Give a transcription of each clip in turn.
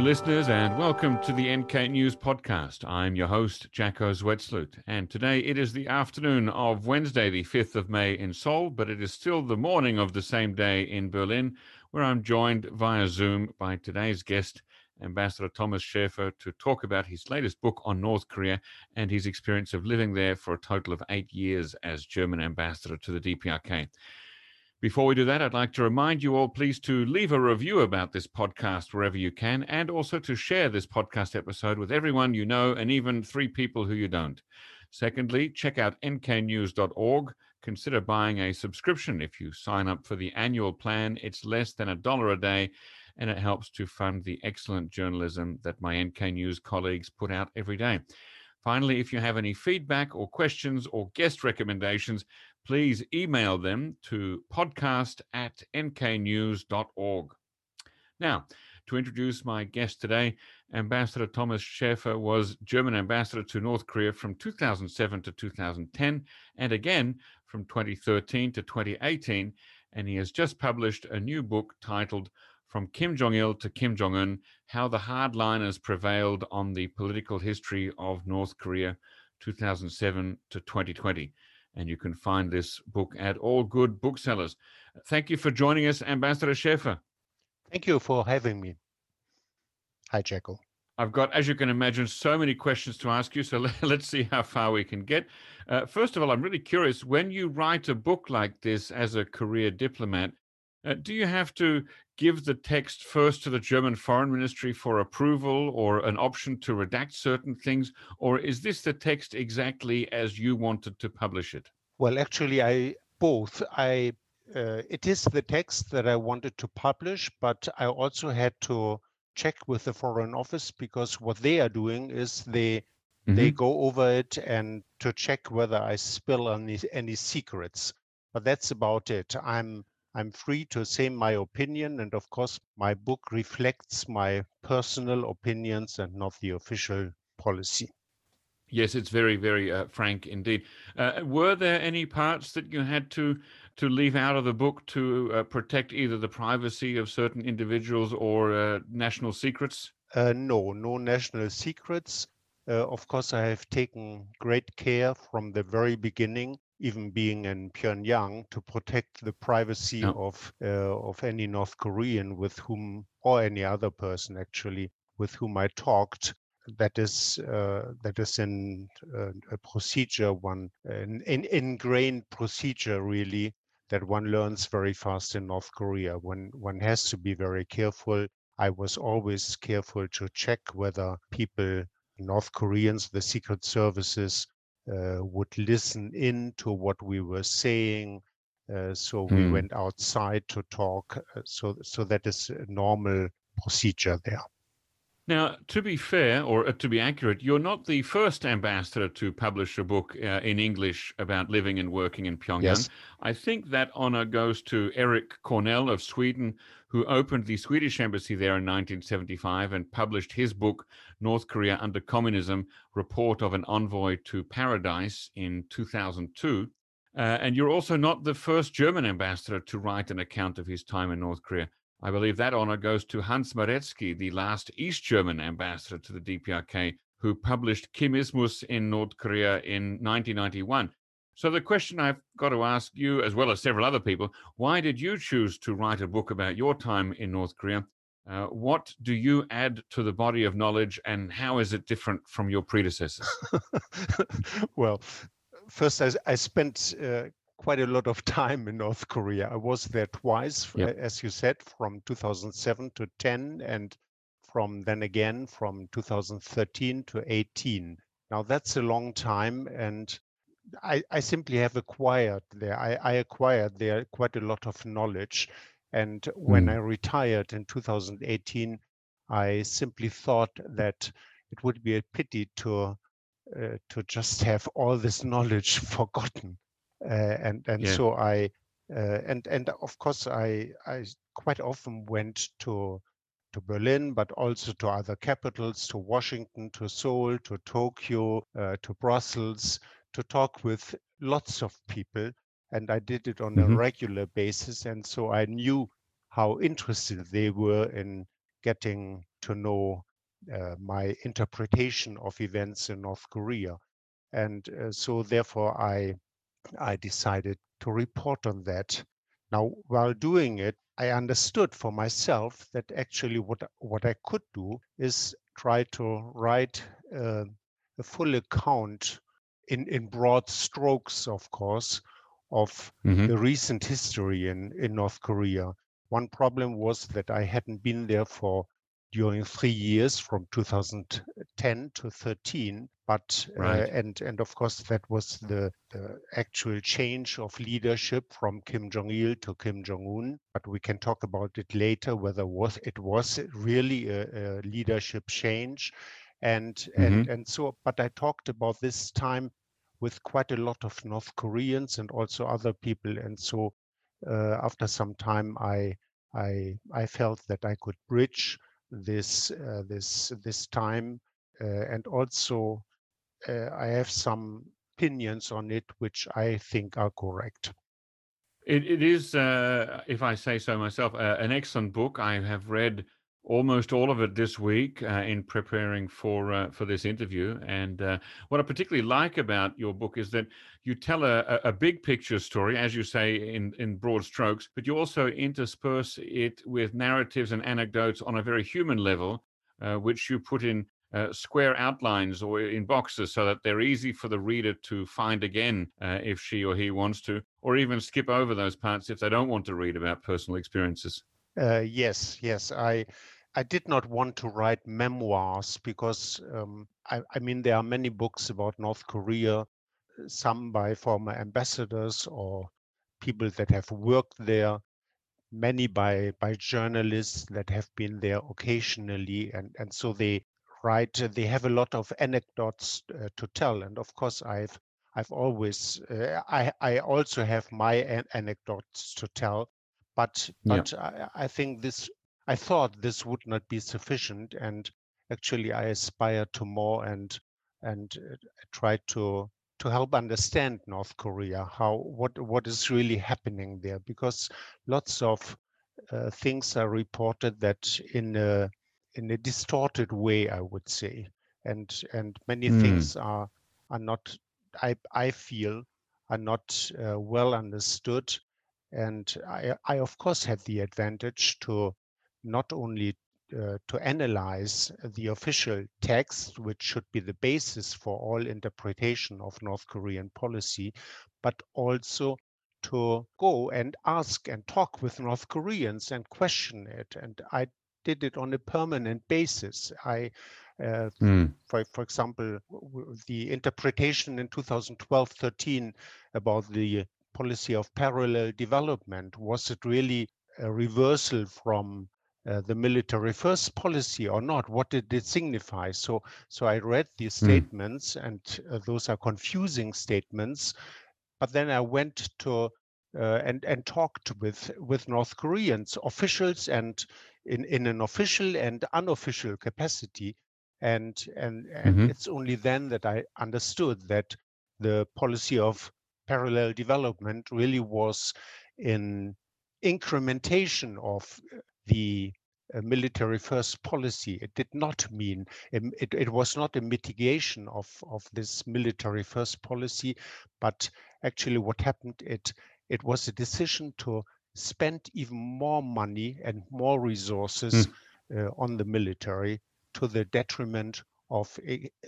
Listeners, and welcome to the NK News Podcast. I'm your host, Jacco Zwetsloot, and today it is the afternoon of Wednesday, the 5th of May in Seoul, but it is still the morning of the same day in Berlin, where I'm joined via Zoom by today's guest, Ambassador Thomas Schäfer, to talk about his latest book on North Korea and his experience of living there for a total of eight years as German ambassador to the DPRK. Before we do that, I'd like to remind you all, please, to leave a review about this podcast wherever you can, and also to share this podcast episode with everyone you know and even three people who you don't. Secondly, check out nknews.org. Consider buying a subscription. If you sign up for the annual plan, it's less than a dollar a day, and it helps to fund the excellent journalism that my NK News colleagues put out every day. Finally, if you have any feedback or questions or guest recommendations, please email them to podcast at nknews.org. Now, to introduce my guest today, Ambassador Thomas Schäfer was German ambassador to North Korea from 2007 to 2010 and again from 2013 to 2018. And he has just published a new book titled From Kim Jong il to Kim Jong un How the Hardliners Prevailed on the Political History of North Korea 2007 to 2020 and you can find this book at all good booksellers. Thank you for joining us, Ambassador Schäfer. Thank you for having me. Hi, Jacco. I've got, as you can imagine, so many questions to ask you. So let, us see how far we can get. Uh, first of all, I'm really curious when you write a book like this as a career diplomat, uh, do you have to give the text first to the German Foreign Ministry for approval or an option to redact certain things? Or is this the text exactly as you wanted to publish it? Well, actually, I both. I uh, it is the text that I wanted to publish, but I also had to check with the Foreign Office because what they are doing is they mm-hmm. they go over it and to check whether I spill any any secrets. But that's about it. I'm I'm free to say my opinion. And of course, my book reflects my personal opinions and not the official policy. Yes, it's very, very uh, frank indeed. Uh, were there any parts that you had to to leave out of the book to uh, protect either the privacy of certain individuals or uh, national secrets? Uh, no, no national secrets. Uh, of course, I have taken great care from the very beginning even being in Pyongyang, to protect the privacy of uh, of any North Korean with whom or any other person actually with whom I talked. That is uh, that is in uh, a procedure one an, an ingrained procedure really that one learns very fast in North Korea. When one has to be very careful. I was always careful to check whether people North Koreans, the secret services, would listen in to what we were saying. Uh, so we mm. went outside to talk. Uh, so so that is a normal procedure there. Now, to be fair or to be accurate, you're not the first ambassador to publish a book uh, in English about living and working in Pyongyang. Yes. I think that honor goes to Erik Cornell of Sweden, who opened the Swedish embassy there in 1975 and published his book, North Korea Under Communism Report of an Envoy to Paradise, in 2002. Uh, and you're also not the first German ambassador to write an account of his time in North Korea. I believe that honor goes to Hans Maretzki, the last East German ambassador to the DPRK, who published Kimismus in North Korea in 1991. So the question I've got to ask you, as well as several other people, why did you choose to write a book about your time in North Korea? Uh, what do you add to the body of knowledge, and how is it different from your predecessors? well, first, I, I spent uh, quite a lot of time in North Korea. I was there twice, yep. as you said, from 2007 to 10, and from then again from 2013 to 18. Now that's a long time, and I, I simply have acquired there. I, I acquired there quite a lot of knowledge. And when mm. I retired in 2018, I simply thought that it would be a pity to uh, to just have all this knowledge forgotten. Uh, and and yeah. so I uh, and and of course I I quite often went to to Berlin, but also to other capitals, to Washington, to Seoul, to Tokyo, uh, to Brussels, to talk with lots of people and I did it on mm-hmm. a regular basis. And so I knew how interested they were in getting to know uh, my interpretation of events in North Korea. And uh, so therefore I, I decided to report on that. Now, while doing it, I understood for myself that actually what, what I could do is try to write uh, a full account in, in broad strokes, of course, of mm-hmm. the recent history in, in North Korea. One problem was that I hadn't been there for during three years from 2010 to 13 but uh, right. uh, and and of course that was the, the actual change of leadership from Kim Jong Il to Kim Jong Un but we can talk about it later whether was it was really a, a leadership change and mm-hmm. and and so but I talked about this time with quite a lot of North Koreans and also other people and so uh, after some time I I I felt that I could bridge this uh, this this time uh, and also uh, I have some opinions on it which I think are correct. It, it is, uh, if I say so myself, an excellent book. I have read almost all of it this week uh, in preparing for uh, for this interview. And uh, what I particularly like about your book is that you tell a, a big picture story, as you say, in in broad strokes, but you also intersperse it with narratives and anecdotes on a very human level, uh, which you put in. Uh, square outlines or in boxes so that they're easy for the reader to find again uh, if she or he wants to, or even skip over those parts if they don't want to read about personal experiences. Yes, yes. I I did not want to write memoirs because um, I, I, mean there are many books about North Korea, some by former ambassadors or people that have worked there, many by by journalists that have been there occasionally, and and so they write. They have a lot of anecdotes uh, to tell, and of course I've I've always uh, I I also have my an- anecdotes to tell, but but yeah. I, I think this I thought this would not be sufficient, and actually I aspire to more and and uh, try to to help understand North Korea, how what what is really happening there, because lots of uh, things are reported that in a in a distorted way, I would say, and and many mm. things are are not. I I feel are not uh, well understood, and I I of course had the advantage to not only uh, to analyze the official text, which should be the basis for all interpretation of North Korean policy, but also to go and ask and talk with North Koreans and question it. And I did it on a permanent basis. I, uh, mm. for, for example, the interpretation in 2012-13 about the policy of parallel development, was it really a reversal from uh, the military first policy or not? What did it signify? So, so I read these mm. statements, and uh, those are confusing statements. But then I went to uh, and and talked with with North Koreans officials and in in an official and unofficial capacity, and and and mm-hmm. it's only then that I understood that the policy of parallel development really was in incrementation of the uh, military first policy. It did not mean, um, it, it was not a mitigation of, of this military first policy, but actually what happened, it, it was a decision to spend even more money and more resources mm. uh, on the military to the detriment of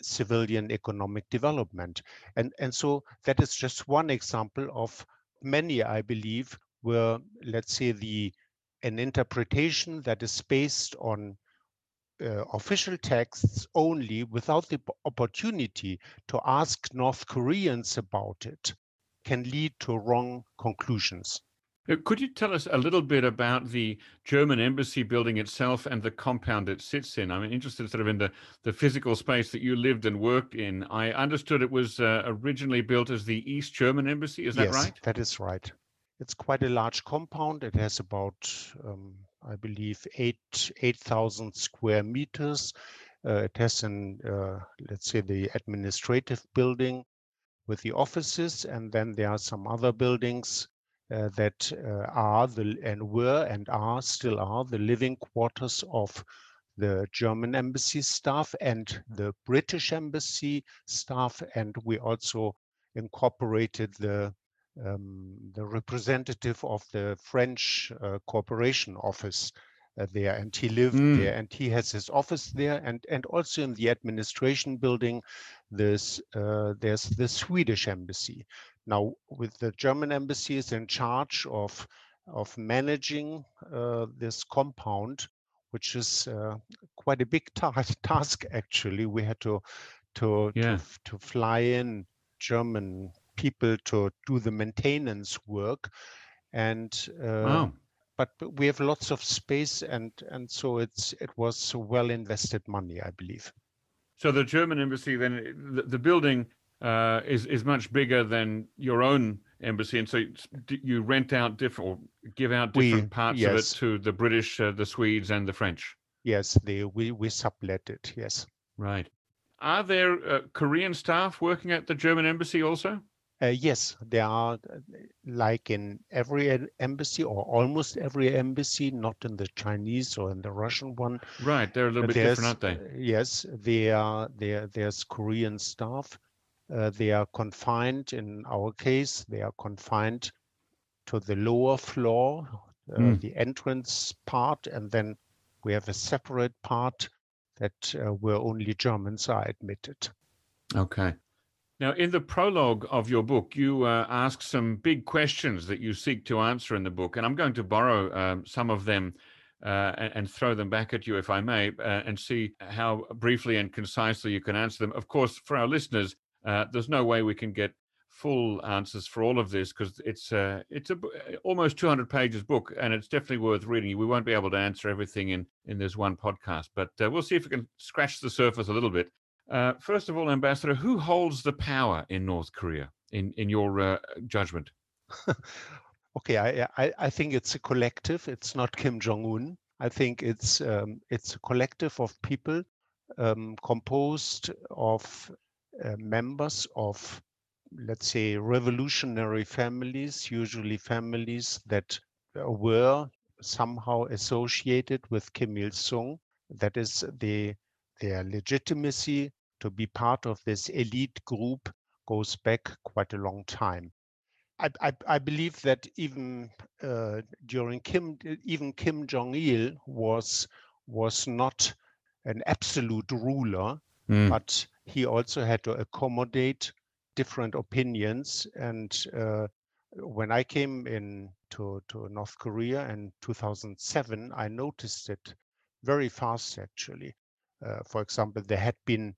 civilian economic development. And, and so that is just one example of many, I believe, where, let's say, the an interpretation that is based on uh, official texts only without the opportunity to ask North Koreans about it can lead to wrong conclusions. Uh, could you tell us a little bit about the German embassy building itself and the compound it sits in? I'm interested sort of in the, the physical space that you lived and worked in. I understood it was uh, originally built as the East German embassy. Is that yes, right? That is right. It's quite a large compound. It has about, um, I believe, eight 8,000 square meters. Uh, it has an, uh, let's say, the administrative building with the offices, and then there are some other buildings uh, that uh, are the and were and are still are the living quarters of the German embassy staff and the British embassy staff, and we also incorporated the um, the representative of the French uh, Cooperation Office uh, there, and he lived mm. there, and he has his office there, and and also in the administration building, this uh, there's the Swedish embassy. Now, with the German embassy is in charge of of managing uh, this compound, which is uh, quite a big ta task actually. We had to to, yeah. to to fly in German people to do the maintenance work, and uh, wow. but we have lots of space, and and so it's it was well invested money, I believe. So the German embassy then the, the building uh, is is much bigger than your own embassy, and so you rent out different or give out different we, parts yes. of it to the British, uh, the Swedes, and the French. Yes, they we we sublet it. Yes. Right. Are there uh, Korean staff working at the German embassy also? Uh, yes, there are, uh, like in every embassy or almost every embassy, not in the Chinese or in the Russian one. Right, they're a little bit different, aren't they? Uh, yes, they are. There, there's Korean staff. Uh, they are confined. In our case, they are confined to the lower floor, mm. the entrance part, and then we have a separate part that uh, where only Germans are admitted. Okay. Now, in the prologue of your book, you uh, ask some big questions that you seek to answer in the book, and I'm going to borrow um, some of them uh, and, and, throw them back at you, if I may, uh, and see how briefly and concisely you can answer them. Of course, for our listeners, uh, there's no way we can get full answers for all of this because it's uh, it's a almost 200 pages book, and it's definitely worth reading. We won't be able to answer everything in in this one podcast, but uh, we'll see if we can scratch the surface a little bit. Uh, first of all, Ambassador, who holds the power in North Korea, in in your uh, judgment? okay, I, I, I think it's a collective. It's not Kim Jong Un. I think it's um, it's a collective of people um, composed of uh, members of, let's say, revolutionary families, usually families that were somehow associated with Kim Il Sung. That is the their legitimacy to be part of this elite group goes back quite a long time. I, I, I believe that even uh, during Kim, even Kim Jong Il was was not an absolute ruler, mm. but he also had to accommodate different opinions. And uh, when I came in to, to North Korea in 2007, I noticed it very fast actually. Uh, for example, there had been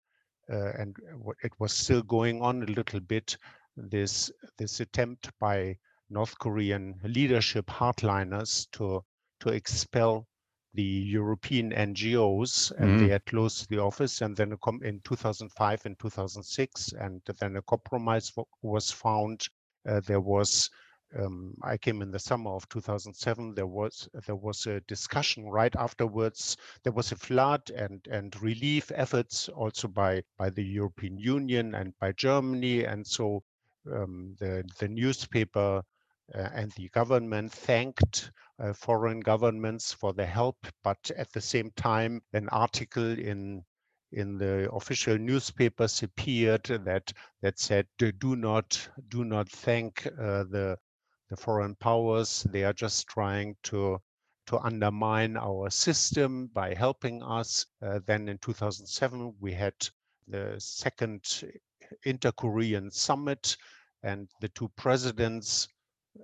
and it was still going on a little bit, this, this attempt by North Korean leadership hardliners to, to expel the European NGOs, and mm. they had closed the office. And then come in 2005 and 2006, and then a compromise was found. Uh, there was um, I came in the summer of 2007. There was there was a discussion right afterwards. There was a flood and and relief efforts also by by the European Union and by Germany, and so um, the the newspaper uh, and the government thanked uh, foreign governments for the help, but at the same time, an article in in the official newspapers appeared that that said do not do not thank uh, the the foreign powers. They are just trying to to undermine our system by helping us. Uh, then in 2007, we had the second inter-Korean summit, and the two presidents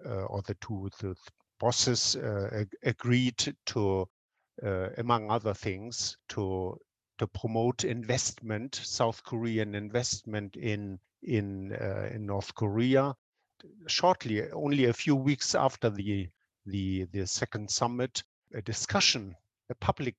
uh, or the two the bosses uh, ag agreed to, uh, among other things, to to promote investment, South Korean investment in in uh, in North Korea, shortly, only a few weeks after the the the second summit, a discussion, a public,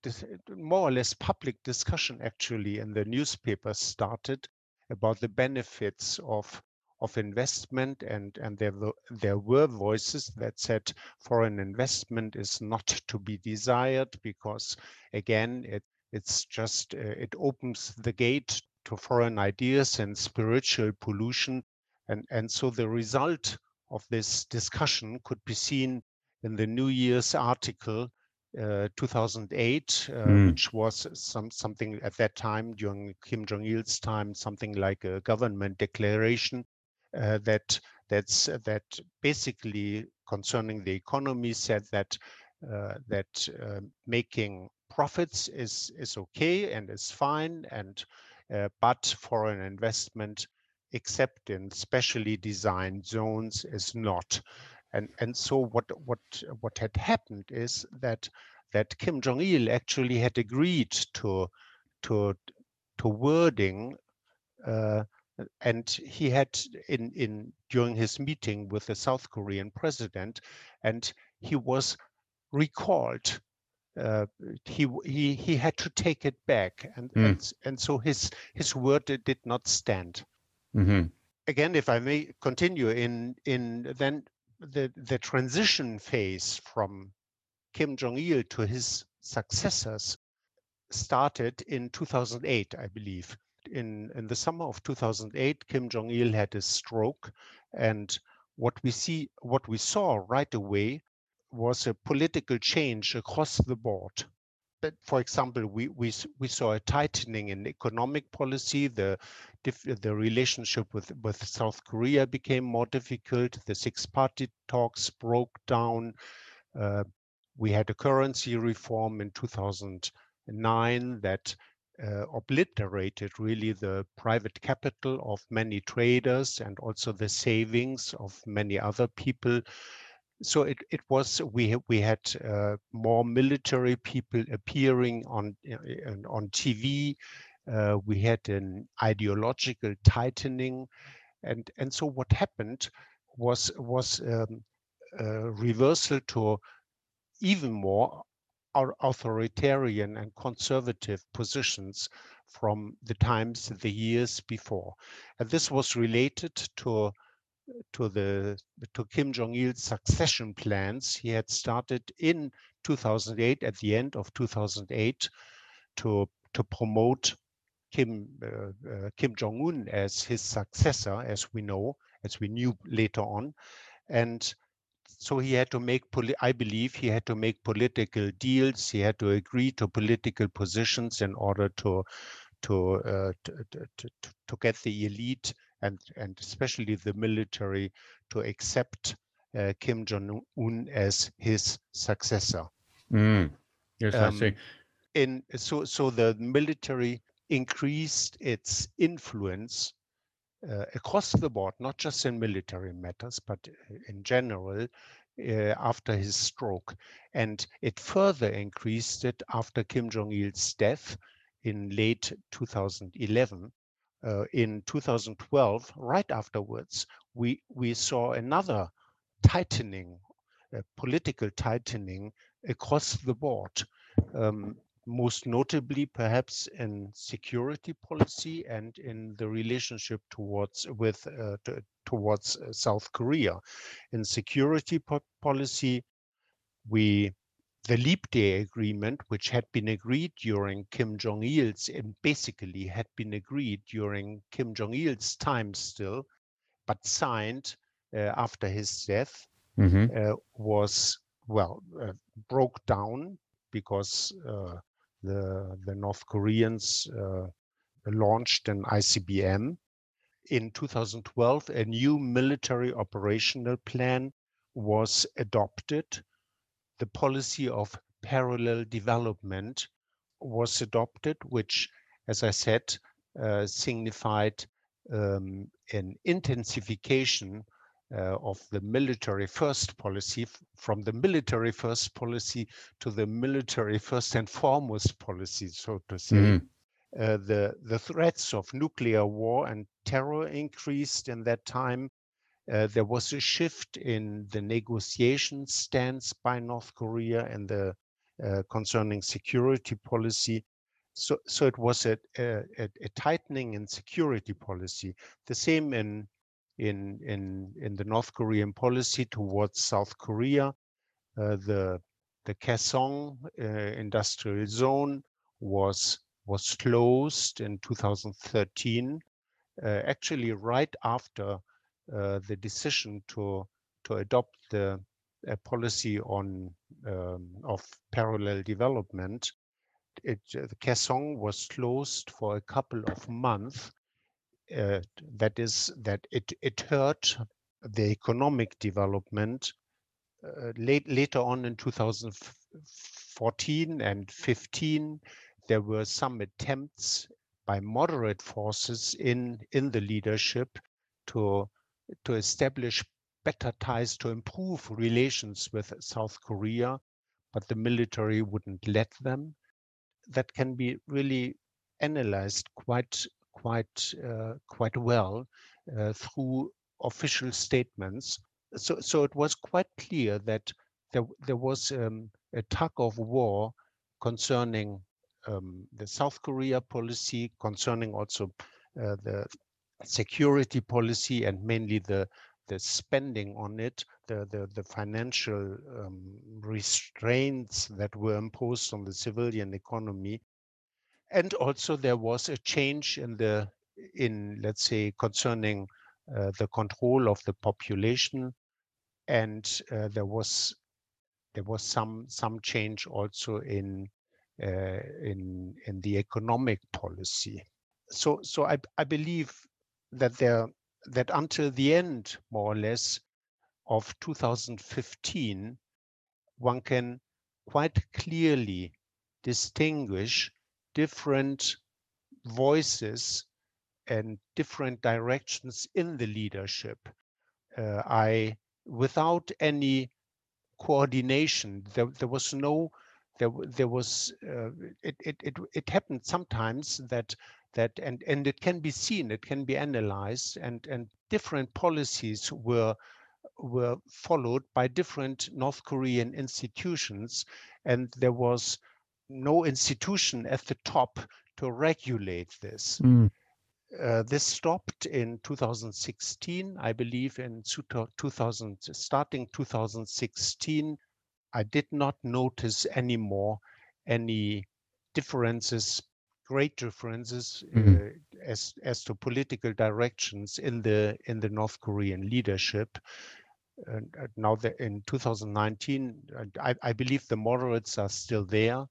more or less public discussion, actually, in the newspapers started about the benefits of of investment and and there there were voices that said foreign investment is not to be desired because again it it's just uh, it opens the gate to foreign ideas and spiritual pollution and, and so the result of this discussion could be seen in the New Year's article uh, 2008, uh, mm. which was some something at that time during Kim Jong Il's time, something like a government declaration uh, that that's that basically concerning the economy said that uh, that uh, making profits is is okay and is fine and uh, but for an investment except in specially designed zones is not and and so what what what had happened is that that Kim Jong Il actually had agreed to to to wording, uh, and he had in in during his meeting with the South Korean president, and he was recalled. Uh, he he he had to take it back, and mm. and, and so his his word did not stand. Mm-hmm. Again, if I may continue in in then the, the transition phase from Kim Jong il to his successors started in 2008, I believe. In, in the summer of 2008, Kim Jong il had a stroke, and what we see, what we saw right away, was a political change across the board But for example, we, we, we saw a tightening in economic policy. The, the relationship with, with South Korea became more difficult. The six party talks broke down. Uh, we had a currency reform in 2009 that uh, obliterated really the private capital of many traders and also the savings of many other people so it, it was we we had uh, more military people appearing on uh, on TV. Uh, we had an ideological tightening, and and so what happened was was um, a reversal to even more authoritarian and conservative positions from the times the years before, and this was related to to the to Kim Jong Il's succession plans. He had started in 2008, at the end of 2008, to to promote Kim uh, uh, Kim Jong Un as his successor, as we know, as we knew later on, and so he had to make i believe he had to make political deals he had to agree to political positions in order to to uh, to, to, to, get the elite and, and especially the military to accept uh, Kim Jong Un as his successor. Mm. Yes, um, I see. In so so the military increased its influence uh, across the board, not just in military matters, but in general. Uh, after his stroke, and it further increased it after Kim Jong Il's death in late 2011, uh, in 2012, right afterwards, we, we saw another tightening, uh, political tightening across the board. Um, most notably, perhaps in security policy and in the relationship towards with uh, to, towards uh, South Korea. In security po policy, we the Leap Day Agreement, which had been agreed during Kim Jong il's, and basically had been agreed during Kim Jong il's time still, but signed uh, after his death, mm-hmm. uh, was, well, uh, broke down because uh, the, the North Koreans uh, launched an ICBM. In 2012, a new military operational plan was adopted the policy of parallel development was adopted, which, as I said, uh, signified um, an intensification uh, of the military first policy from the military first policy to the military first and foremost policy, so to say. Mm. Uh, the the threats of nuclear war and terror increased in that time uh, there was a shift in the negotiation stance by North Korea and the uh, concerning security policy. So, so it was a, a, a, tightening in security policy. The same in in in in the North Korean policy towards South Korea. Uh, the the Kaesong uh, industrial zone was was closed in 2013, uh, actually right after the decision to to adopt the a policy on um, of parallel development, it, uh, the Kaesong was closed for a couple of months. Uh, that is that it it hurt the economic development uh, late, later on in 2014 and 15 there were some attempts by moderate forces in in the leadership to to establish better ties to improve relations with South Korea, but the military wouldn't let them. That can be really analyzed quite quite uh, quite well uh, through official statements. So so it was quite clear that there there was um, a tug of war concerning um, the South Korea policy, concerning also uh, the security policy and mainly the the spending on it, the the, the financial um, restraints that were imposed on the civilian economy, and also there was a change in the in let's say concerning uh, the control of the population, and uh, there was there was some some change also in uh, in in the economic policy. So so I I believe that there that until the end, more or less, of 2015, one can quite clearly distinguish different voices and different directions in the leadership. Uh, I, without any coordination, there, there was no, there, there was, uh, it, it, it, it happened sometimes that that and and it can be seen it can be analyzed and and different policies were were followed by different north korean institutions and there was no institution at the top to regulate this mm. uh, this stopped in 2016 i believe in 2000 starting 2016 i did not notice anymore any differences great differences mm-hmm. uh, as as to political directions in the in the North Korean leadership. And now that in 2019, I, I believe the moderates are still there,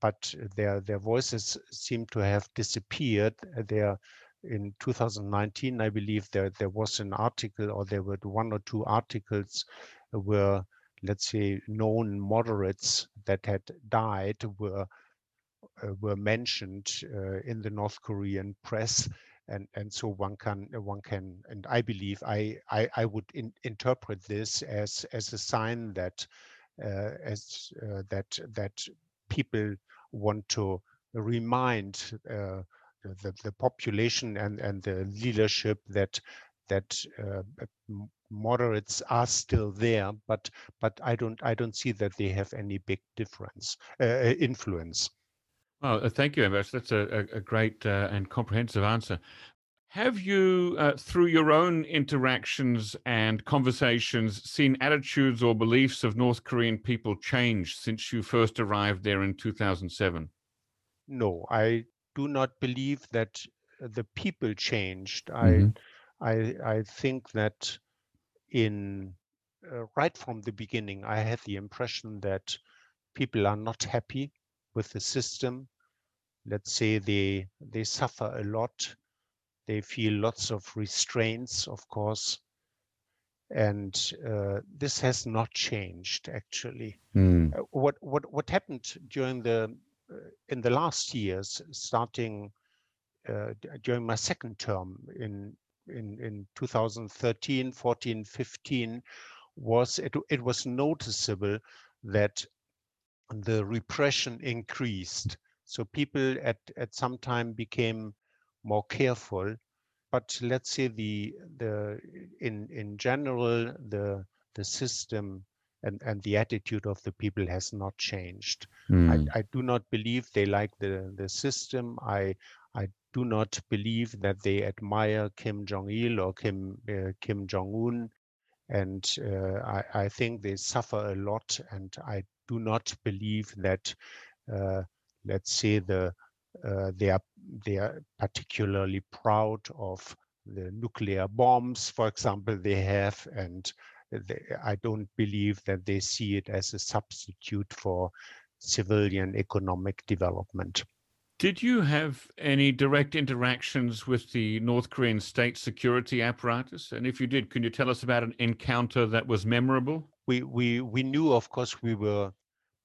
but their their voices seem to have disappeared. There in 2019, I believe there there was an article or there were one or two articles where let's say known moderates that had died were uh, were mentioned uh, in the North Korean press. And, and so one can one can and I believe I I, I would in, interpret this as as a sign that uh, as that that people want to remind uh, the, the population and, and the leadership that that uh, moderates are still there, but but I don't I don't see that they have any big difference uh, influence. Oh, uh, thank you, Ambassador. That's a, a great uh, and comprehensive answer. Have you, uh, through your own interactions and conversations, seen attitudes or beliefs of North Korean people change since you first arrived there in 2007? No, I do not believe that the people changed. Mm-hmm. I, I, I think that in uh, right from the beginning, I had the impression that people are not happy with the system let's say they they suffer a lot they feel lots of restraints of course. And uh, this has not changed actually. Mm. uh, what what what happened during the uh, in the last years starting uh, during my second term in in in 2013 14 15 was it it was noticeable that the repression increased. So people at, at some time became more careful. But let's say the the in in general the the system and, and the attitude of the people has not changed. Mm. I, hmm. I do not believe they like the, the system. I I do not believe that they admire Kim Jong Il or Kim uh, Kim Jong Un, and uh, I, I think they suffer a lot. And I do not believe that uh, let's say the uh, they are they are particularly proud of the nuclear bombs, for example, they have, and they, I don't believe that they see it as a substitute for civilian economic development. Did you have any direct interactions with the North Korean state security apparatus? And if you did, can you tell us about an encounter that was memorable? We we we knew, of course, we were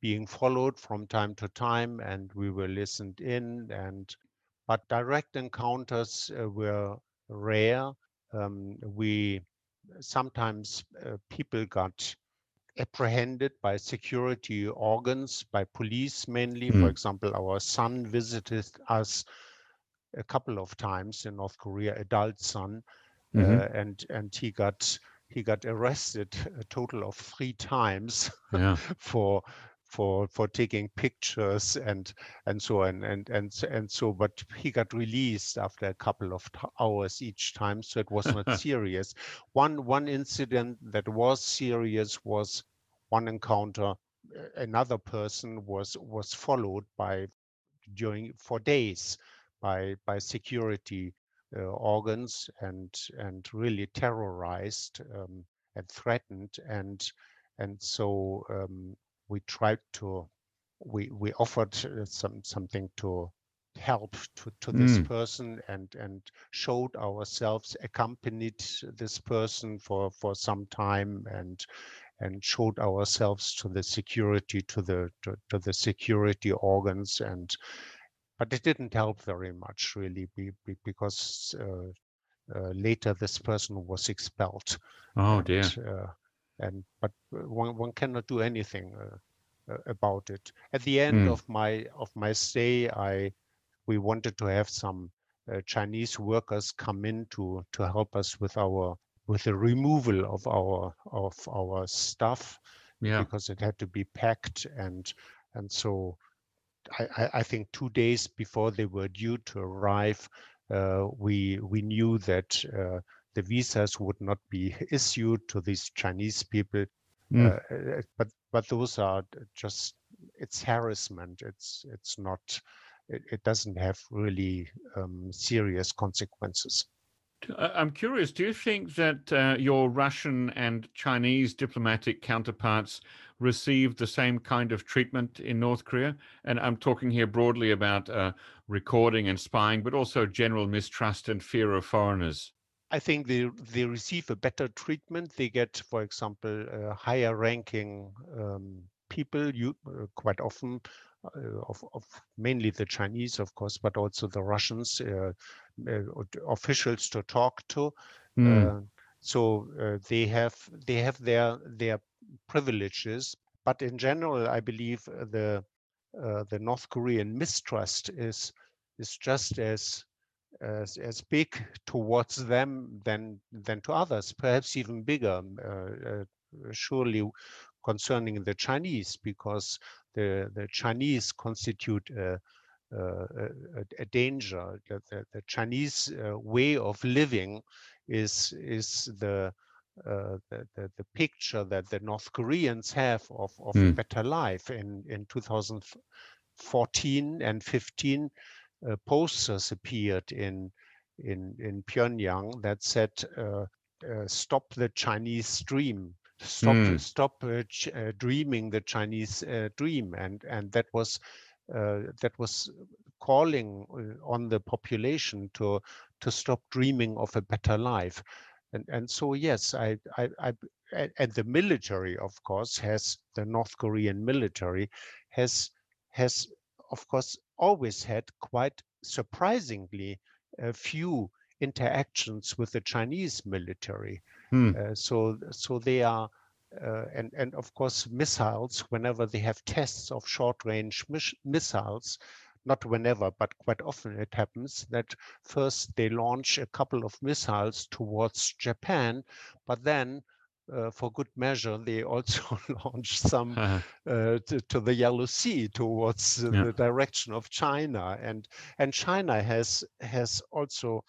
being followed from time to time, and we were listened in. And but direct encounters uh, were rare. Um, we sometimes uh, people got apprehended by security organs, by police mainly. Mm. For example, our son visited us a couple of times in North Korea, adult son, mm-hmm. uh, and and he got he got arrested a total of three times yeah. for for for taking pictures and and so on and and and so but he got released after a couple of hours each time so it was not serious. One one incident that was serious was one encounter another person was was followed by during for days by by security uh, organs and and really terrorized um, and threatened and and so um, we tried to we we offered uh, some something to help to, to this mm. person and and showed ourselves accompanied this person for for some time and and showed ourselves to the security to the to, to the security organs and but it didn't help very much really be, be, because uh, uh, later this person was expelled oh and, dear uh, and but one, one cannot do anything uh, uh, about it. At the end mm. of my of my stay, I we wanted to have some uh, Chinese workers come in to to help us with our with the removal of our of our stuff yeah. because it had to be packed and and so I, I think two days before they were due to arrive, uh, we we knew that uh, the visas would not be issued to these Chinese people. Mm. Uh, but but those are just it's harassment. It's it's not. It, it doesn't have really um, serious consequences. I'm curious. Do you think that uh, your Russian and Chinese diplomatic counterparts received the same kind of treatment in North Korea? And I'm talking here broadly about uh, recording and spying, but also general mistrust and fear of foreigners. I think they they receive a better treatment. They get, for example, uh, higher ranking um, people. You uh, quite often uh, of, of, mainly the Chinese, of course, but also the Russians uh, uh, officials to talk to. Mm. so they have they have their their privileges, but in general, I believe the the North Korean mistrust is is just as as, as big towards them than than to others, perhaps even bigger. Uh, uh, surely concerning the Chinese, because the the Chinese constitute a, a, a danger. The, the, the Chinese uh, way of living is is the uh, the, the, the, picture that the North Koreans have of, of mm. a better life. In, in 2014 and 15, uh, posters appeared in in in Pyongyang that said uh, uh, stop the Chinese dream stop mm. stop uh, uh, dreaming the Chinese dream and and that was that was calling on the population to to stop dreaming of a better life and and so yes I I, I and the military of course has the North Korean military has has of course always had quite surprisingly a few interactions with the Chinese military. Hmm. Uh, so so they are uh, and and of course missiles whenever they have tests of short range mis- missiles not whenever but quite often it happens that first they launch a couple of missiles towards Japan but then uh, for good measure, they also launched some uh-huh. uh, to, to, the Yellow Sea towards uh, yeah. the direction of China, and and China has has also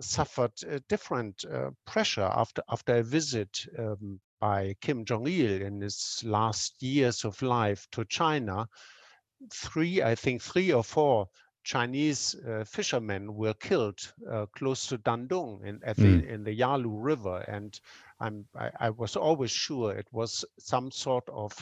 suffered different uh, pressure after after a visit um, by Kim Jong Il in his last years of life to China. Three, I think, three or four Chinese uh, fishermen were killed uh, close to Dandong in, mm. the, in the Yalu River. And I'm, I, I, was always sure it was some sort of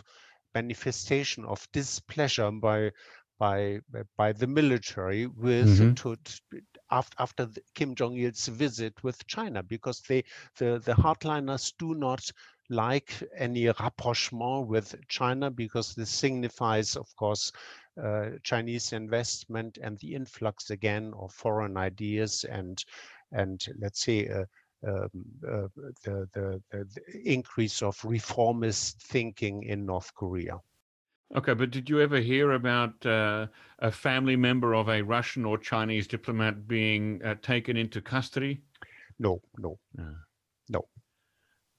manifestation of displeasure by by by the military with mm-hmm. to, to, after after the, Kim Jong Il's visit with China because they the the hardliners do not like any rapprochement with China because this signifies, of course, uh, Chinese investment and the influx again of foreign ideas and and let's say uh, um, uh, the, the, the, increase of reformist thinking in North Korea. Okay, but did you ever hear about uh, a family member of a Russian or Chinese diplomat being uh, taken into custody? No, no, no.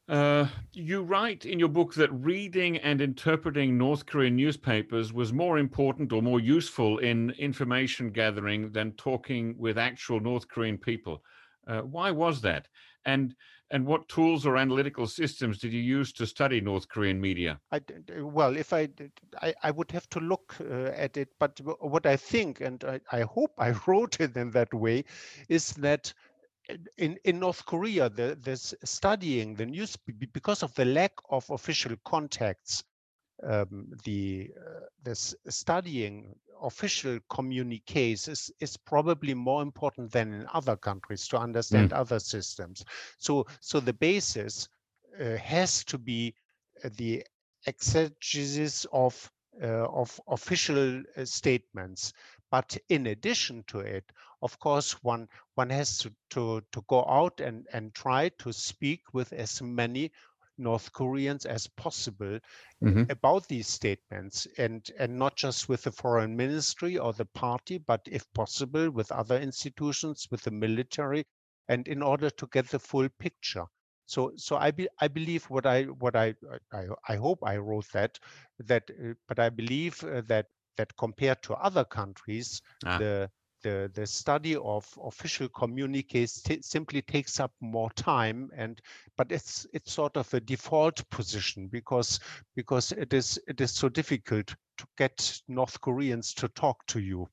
Uh, you write in your book that reading and interpreting North Korean newspapers was more important or more useful in information gathering than talking with actual North Korean people. Uh, why was that? And and what tools or analytical systems did you use to study North Korean media? I, well, if I, I, I would have to look uh, at it, but what I think, and I, I hope I wrote it in that way, is that in, in North Korea, the, there's studying the news because of the lack of official contacts. Um, the uh, this studying official communiques is, is probably more important than in other countries to understand mm. other systems. So so the basis uh, has to be uh, the exegesis of uh, of official uh, statements but in addition to it, of course, one one has to, to, to go out and, and try to speak with as many North Koreans as possible mm-hmm. about these statements and, and not just with the foreign ministry or the party, but if possible with other institutions, with the military, and in order to get the full picture. So, so I be, I believe what I what I, I I hope I wrote that that, uh, but I believe uh, that that compared to other countries, ah. the the, the study of official communiques simply takes up more time and but it's it's sort of a default position because because it is it is so difficult to get North Koreans to talk to you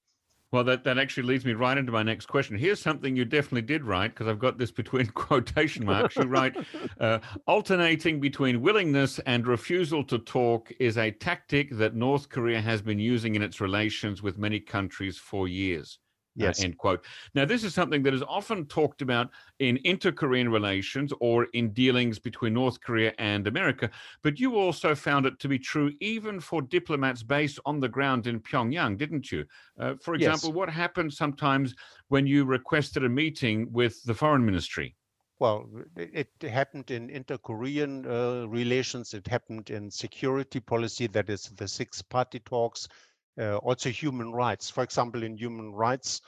well, that, that actually leads me right into my next question. Here's something you definitely did write, because I've got this between quotation marks. You write, uh, alternating between willingness and refusal to talk is a tactic that North Korea has been using in its relations with many countries for years. Uh, yes. Uh, end quote. Now, this is something that is often talked about in inter Korean relations or in dealings between North Korea and America, but you also found it to be true even for diplomats based on the ground in Pyongyang, didn't you? Uh, for example, yes. what happened sometimes when you requested a meeting with the foreign ministry? Well, it happened in inter Korean uh, relations, it happened in security policy, that is the six party talks also human rights. For example, in human rights,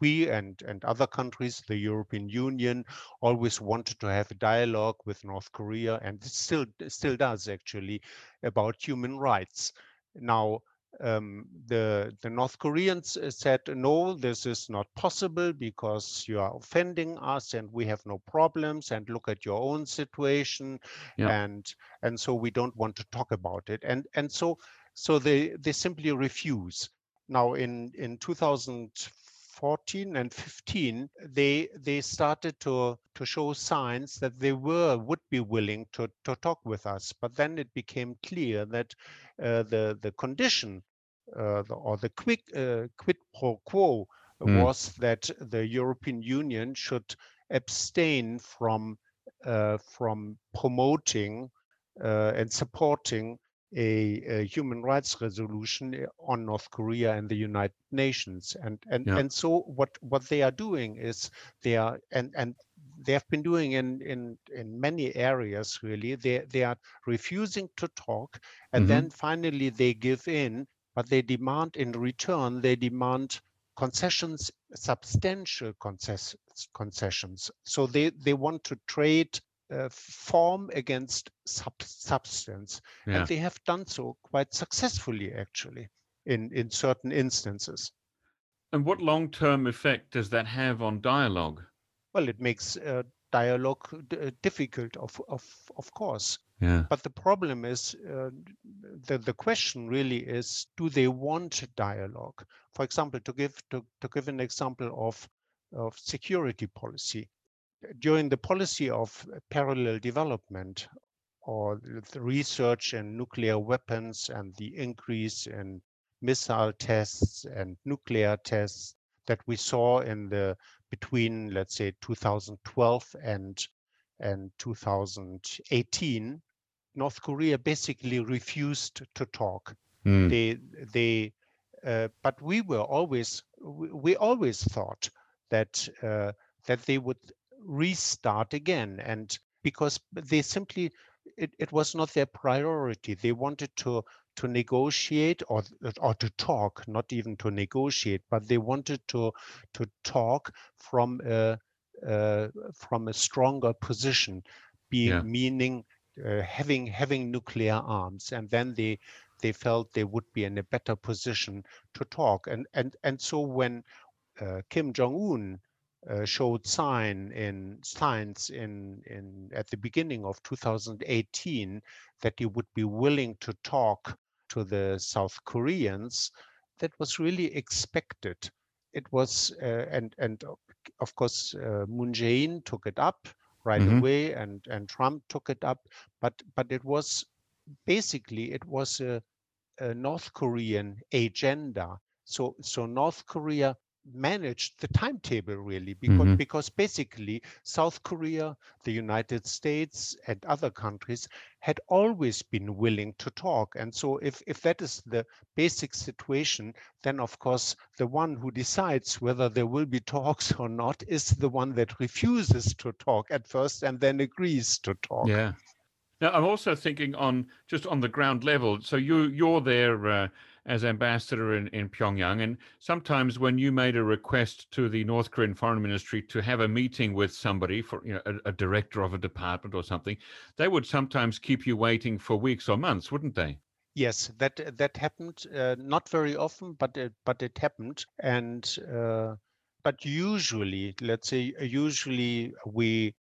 we and, and other countries, the European Union, always wanted to have a dialogue with North Korea, and still still does actually about human rights. Now, um, the the North Koreans said no, this is not possible because you are offending us, and we have no problems. And look at your own situation, yeah. and and so we don't want to talk about it. And and so so they, they simply refuse. Now in, in 2014 and 15, they they started to to show signs that they were would be willing to, to talk with us. But then it became clear that uh, the the condition uh, the, or the quick uh, quid pro quo mm. was that the European Union should abstain from uh, from promoting uh, and supporting a, a, human rights resolution eh, on North Korea and the United Nations. And and yeah. and so what what they are doing is they are and and they have been doing in in in many areas really. They they are refusing to talk, and mm-hmm. then finally they give in. But they demand in return they demand concessions, substantial concess- concessions. So they they want to trade uh, form against sub substance. Yeah. And they have done so quite successfully, actually, in, in certain instances. And what long term effect does that have on dialogue? Well, it makes uh, dialogue d- uh, difficult, of, of, of course. Yeah. But the problem is, uh, the the question really is, do they want dialogue? For example, to give to, to give an example of of security policy, during the policy of parallel development or the research in nuclear weapons and the increase in missile tests and nuclear tests that we saw in the between let's say 2012 and and 2018 north korea basically refused to talk mm. they they uh, but we were always we, we always thought that uh, that they would restart again and because they simply it, it was not their priority they wanted to to negotiate or or to talk not even to negotiate but they wanted to to talk from a uh, from a stronger position being yeah. meaning uh, having having nuclear arms and then they they felt they would be in a better position to talk and and and so when uh, Kim Jong Un uh, showed sign in signs in in at the beginning of 2018 that he would be willing to talk to the South Koreans, that was really expected. It was uh, and and of course uh, Moon Jae-in took it up right mm-hmm. away, and and Trump took it up, but but it was basically it was a, a North Korean agenda. So so North Korea managed the timetable really because mm-hmm. because basically South Korea, the United States, and other countries had always been willing to talk. And so if if that is the basic situation, then of course the one who decides whether there will be talks or not is the one that refuses to talk at first and then agrees to talk. Yeah. Now I'm also thinking on just on the ground level. So you you're there. Uh, as ambassador in, in Pyongyang. And sometimes when you made a request to the North Korean foreign ministry to have a meeting with somebody for you know a, a director of a department or something, they would sometimes keep you waiting for weeks or months, wouldn't they? Yes, that that happened. Uh, not very often, but it, but it happened. And uh, but usually, let's say, usually we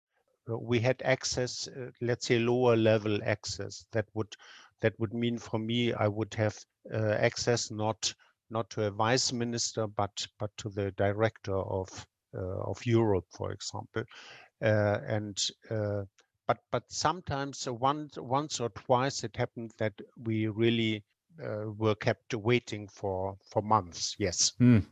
we had access, uh, let's say, lower level access. That would that would mean for me, I would have access not not to a vice minister, but but to the director of uh, of Europe, for example, uh, and but but sometimes once once or twice it happened that we really uh, were kept waiting for for months yes. Mm.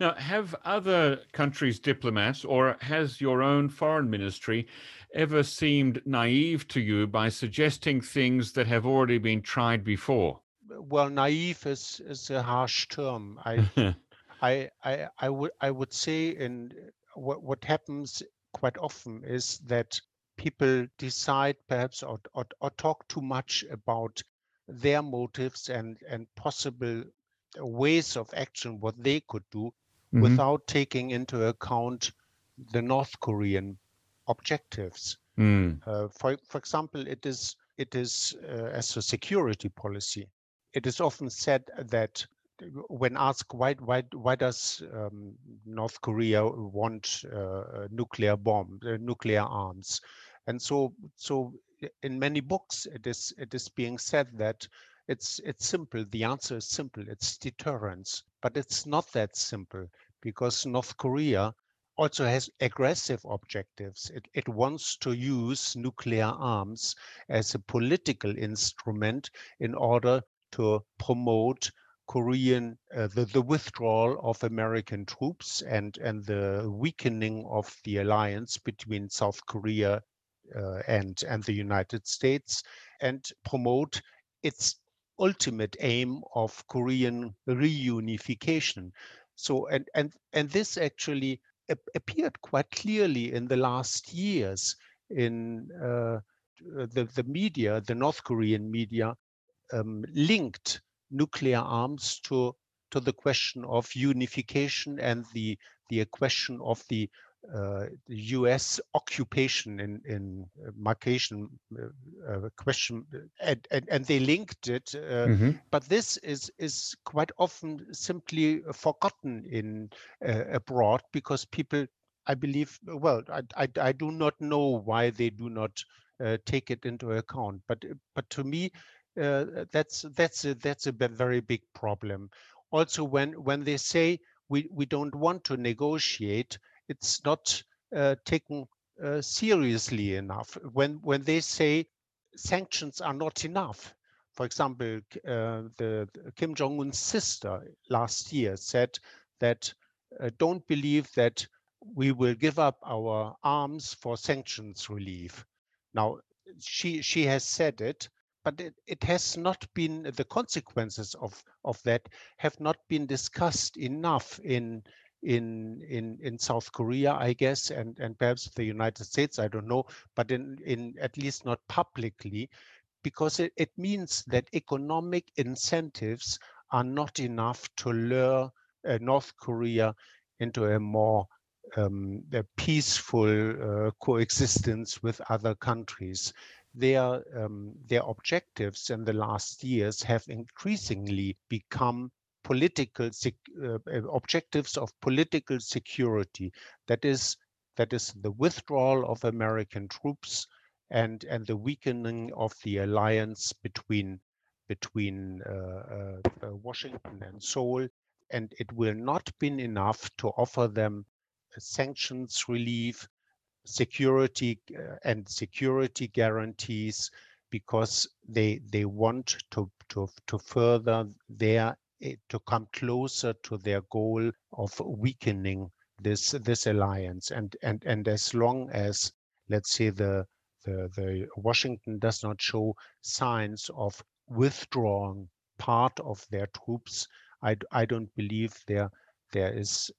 now have other countries diplomats or has your own foreign ministry ever seemed naive to you by suggesting things that have already been tried before well, naive is is a harsh term. I I I I would I would say in what what happens quite often is that people decide perhaps or, or, or talk too much about their motives and and possible ways of action what they could do mm-hmm. without taking into account the North Korean objectives. Mm. Uh, for for example, it is it is uh, as a security policy it is often said that when asked why why why does um, North Korea want uh, nuclear bomb uh, nuclear arms, and so so in many books it is it is being said that it's it's simple. The answer is simple. It's deterrence, but it's not that simple because North Korea also has aggressive objectives. It, it wants to use nuclear arms as a political instrument in order to promote Korean uh, the, the withdrawal of American troops and and the weakening of the alliance between South Korea uh, and and the United States and promote its ultimate aim of Korean reunification. So and and and this actually appeared quite clearly in the last years in uh, the the media, the North Korean media, um, linked nuclear arms to to the question of unification and the the question of the, uh, the U.S. occupation in in uh, markation uh, uh, question, and, and, and they linked it. Uh, mm-hmm. But this is is quite often simply forgotten in uh, abroad because people, I believe, well, I, I I do not know why they do not uh, take it into account. But but to me, that's that's a, that's a very big problem. Also, when when they say we we don't want to negotiate, it's not uh, taken uh, seriously enough. When when they say sanctions are not enough, for example, uh, the, the, Kim Jong Un's sister last year said that uh, don't believe that we will give up our arms for sanctions relief. Now, she she has said it, but it, it has not been the consequences of of that have not been discussed enough in in in in South Korea, I guess, and and perhaps the United States, I don't know, but in in at least not publicly, because it, it means that economic incentives are not enough to lure uh, North Korea into a more um, a peaceful uh, coexistence with other countries. Their, um, their objectives in the last years have increasingly become political uh, objectives of political security. That is, that is the withdrawal of American troops and and the weakening of the alliance between between uh, uh, uh, Washington and Seoul, and it will not be enough to offer them sanctions relief, security uh, and security guarantees, because they they want to to to further their eh, to come closer to their goal of weakening this this alliance. And and and as long as let's say the the, the Washington does not show signs of withdrawing part of their troops, I, I don't believe there there is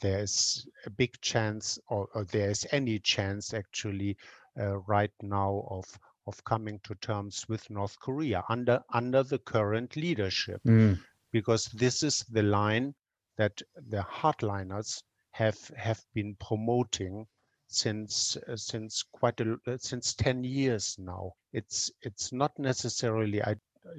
there is a big chance or, or there is any chance actually uh, right now of of coming to terms with North Korea under under the current leadership mm. because this is the line that the hardliners have have been promoting since uh, since quite a uh, since 10 years now it's it's not necessarily I,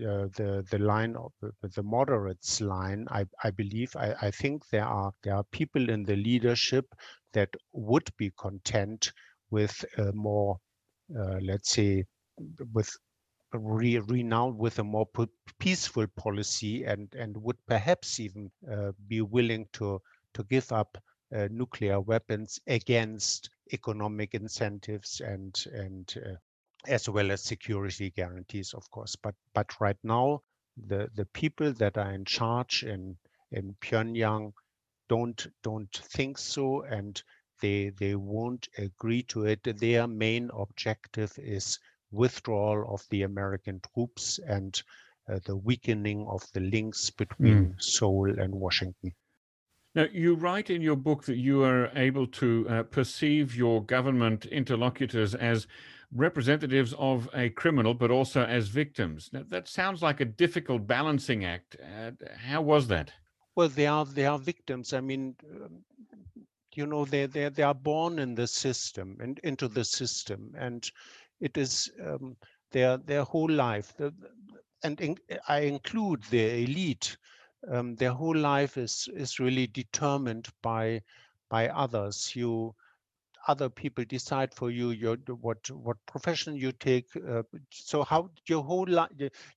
uh, the the line of the, the moderates line I, I believe I, I think there are there are people in the leadership that would be content with a more uh, let's say with re renowned with a more peaceful policy and and would perhaps even uh, be willing to to give up uh, nuclear weapons against economic incentives and and uh, as well as security guarantees, of course. But but right now, the the people that are in charge in in Pyongyang don't don't think so, and they they won't agree to it. Their main objective is withdrawal of the American troops and uh, the weakening of the links between mm. Seoul and Washington. Now, you write in your book that you are able to uh, perceive your government interlocutors as representatives of a criminal, but also as victims. Now, that sounds like a difficult balancing act. Uh, how was that? Well, they are they are victims. I mean, um, you know, they they they are born in the system and into the system, and it is um, their their whole life. The, and in, I include the elite um, their whole life is is really determined by by others. You other people decide for you your what what profession you take. Uh, so how your whole life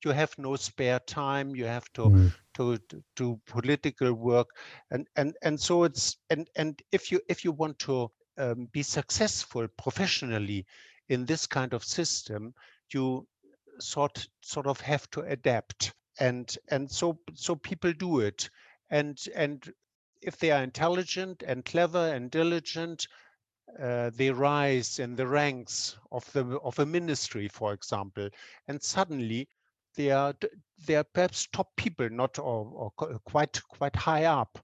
you have no spare time. You have to mm. to do political work, and and and so it's and and if you if you want to um, be successful professionally in this kind of system, you sort sort of have to adapt and and so so people do it and and if they are intelligent and clever and diligent uh, they rise in the ranks of the of a ministry for example and suddenly they are they are perhaps top people not or, or quite quite high up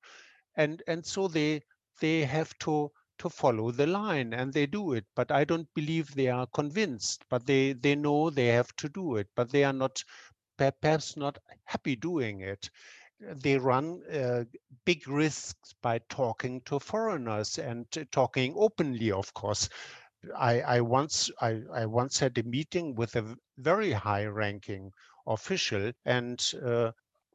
and and so they they have to to follow the line and they do it but i don't believe they are convinced but they they know they have to do it but they are not perhaps not happy doing it. They run uh, big risks by talking to foreigners and talking openly, of course. I, I once I, I, once had a meeting with a very high-ranking official, and uh,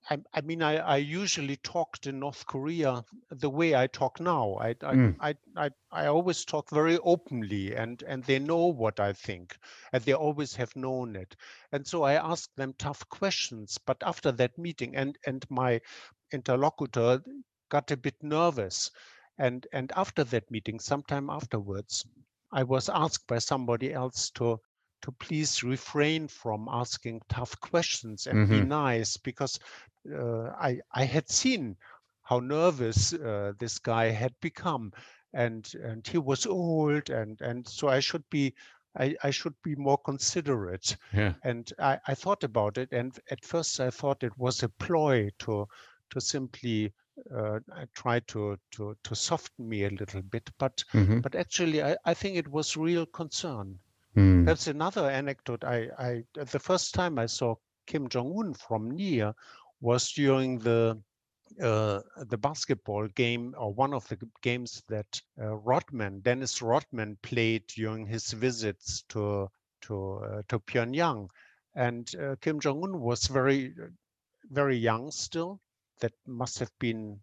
I, I, mean, I, I, usually talked in North Korea the way I talk now. I, mm. I, I, I, always talk very openly, and, and they know what I think, and they always have known it. And so I asked them tough questions. But after that meeting, and, and my interlocutor got a bit nervous. And, and after that meeting, sometime afterwards, I was asked by somebody else to to please refrain from asking tough questions and mm-hmm. be nice because I I had seen how nervous uh, this guy had become and and he was old and and so I should be I, I should be more considerate yeah. and I, I thought about it and at first I thought it was a ploy to to simply uh, try to to to soften me a little bit but mm-hmm. but actually I, I think it was real concern Mm. That's another anecdote. I, I the first time I saw Kim Jong Un from near was during the uh, the basketball game or one of the games that uh, Rodman, Dennis Rodman, played during his visits to to uh, to Pyongyang, and uh, Kim Jong Un was very very young still. That must have been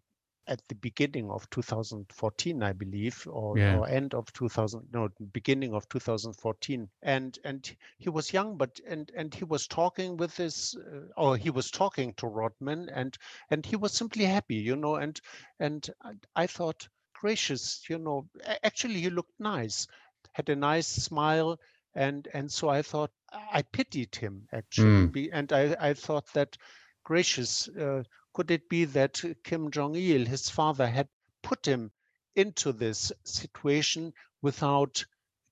at the beginning of 2014, I believe, or, yeah. or, end of 2000, no, beginning of 2014. And and he was young, but and and he was talking with this uh, or he was talking to Rodman, and and he was simply happy, you know. And and I thought, gracious, you know, actually he looked nice, had a nice smile, and and so I thought I pitied him actually, mm. and I I thought that gracious. Uh, could it be that Kim Jong il, his father, had put him into this situation without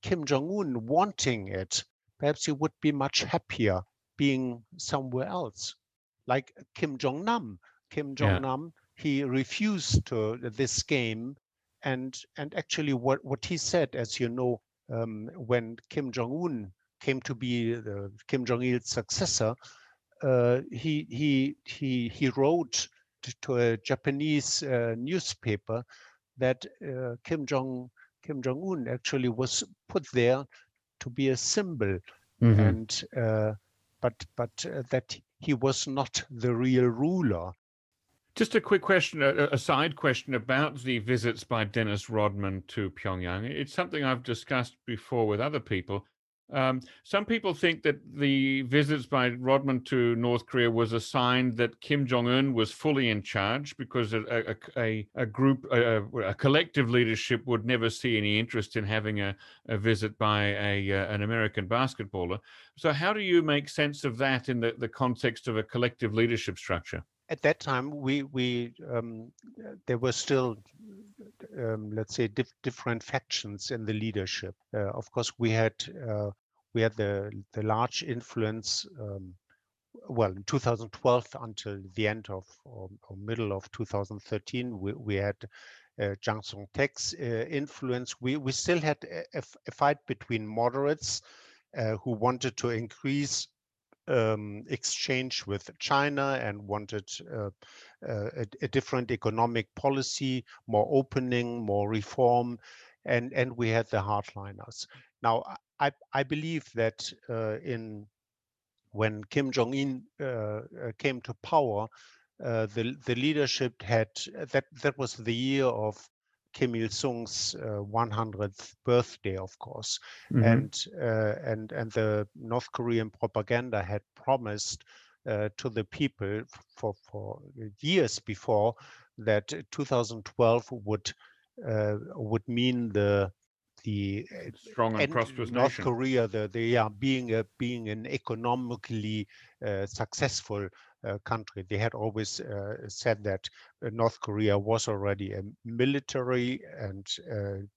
Kim Jong un wanting it? Perhaps he would be much happier being somewhere else, like Kim Jong Nam. Kim Jong Nam, yeah. he refused to this game, and and actually, what what he said, as you know, um, when Kim Jong Un came to be Kim Jong Il's successor, uh, he he he he wrote to, a Japanese uh, newspaper that uh, Kim Jong Kim Jong Un actually was put there to be a symbol, mm-hmm. and uh, but but uh, that he was not the real ruler. Just a quick question, a, a, side question about the visits by Dennis Rodman to Pyongyang. It's something I've discussed before with other people. Um, some people think that the visits by Rodman to North Korea was a sign that Kim Jong Un was fully in charge because a, a, a group, a, a, collective leadership would never see any interest in having a, visit by a, uh, an American basketballer. So, how do you make sense of that in the, the context of a collective leadership structure? At that time, we we um, there were still um, let's say dif different factions in the leadership. Uh, of course, we had uh, we had the the large influence. Um, well, in 2012 until the end of or, or middle of 2013, we, we had uh, Jang Song-tek's uh, influence. We we still had a, a fight between moderates uh, who wanted to increase um, exchange with China and wanted uh, a, a, different economic policy, more opening, more reform, and and we had the hardliners. Now, I I believe that uh, in when Kim Jong Un uh, uh, came to power, uh, the the leadership had that that was the year of Kim Il Sung's uh, 100th birthday, of course, mm-hmm. and uh, and and the North Korean propaganda had promised uh, to the people for for years before that 2012 would uh, would mean the the strong and prosperous North nation. Korea, the, the yeah, being a being an economically uh, successful country. They had always uh, said that uh, North Korea was already a military and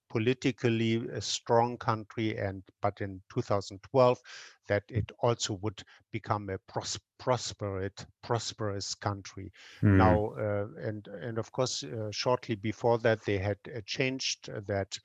politically a strong country, and but in 2012 that it also would become a pros- prosperous prosperous country. Mm. Now and and of course shortly before that they had changed that.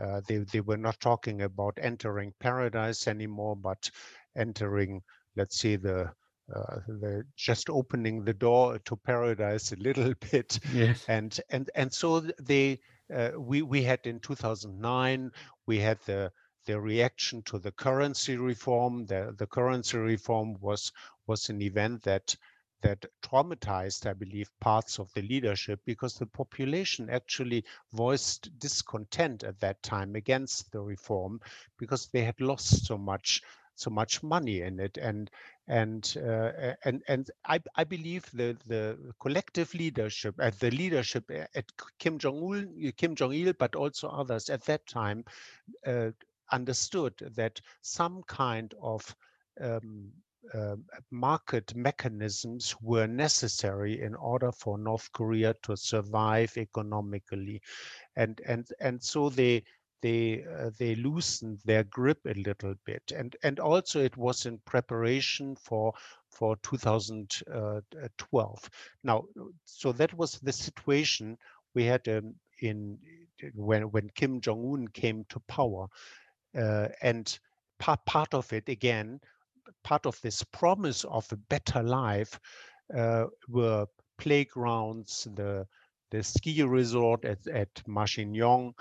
Uh, they, they were not talking about entering paradise anymore, but entering, let's say, the uh, the just opening the door to paradise a little bit. Yes. and and and so they uh, we we had in 2009 we had the the reaction to the currency reform. The the currency reform was was an event that that traumatized, I believe, parts of the leadership because the population actually voiced discontent at that time against the reform because they had lost so much so much money in it. And and uh, and and I, I believe the the collective leadership at uh, the leadership at Kim Jong Un Kim Jong Il but also others at that time uh, understood that some kind of um, uh, market mechanisms were necessary in order for North Korea to survive economically, and and and so they they uh, they loosened their grip a little bit, and and also it was in preparation for for 2012. Now, so that was the situation we had um, in when when Kim Jong Un came to power, uh, and part part of it again part of this promise of a better life uh, were playgrounds, the the ski resort at, at Masikryong,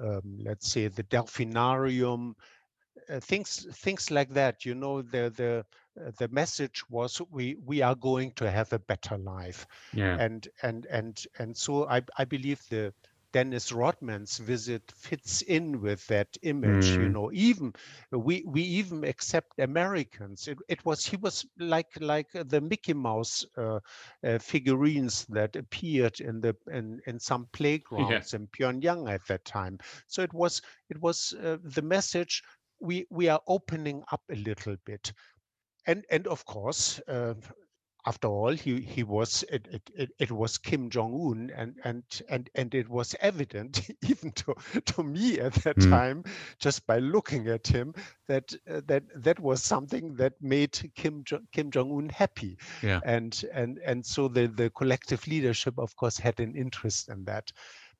um, let's say the Delphinarium, uh, things things like that. You know, the the uh, the message was we we are going to have a better life, yeah. and and and and so I I believe the Dennis Rodman's visit fits in with that image. Mm. You know, even we we even accept Americans. It, it was he was like like the Mickey Mouse uh, uh, figurines that appeared in the in in some playgrounds yeah. in Pyongyang at that time. So it was it was uh, the message. We we are opening up a little bit and and of course uh, after all, he he was it, it, it, was Kim Jong Un, and and and and it was evident even to to me at that mm. time, just by looking at him, that uh, that that was something that made Kim jo Kim Jong Un happy, yeah. and and and so the the collective leadership, of course, had an interest in that,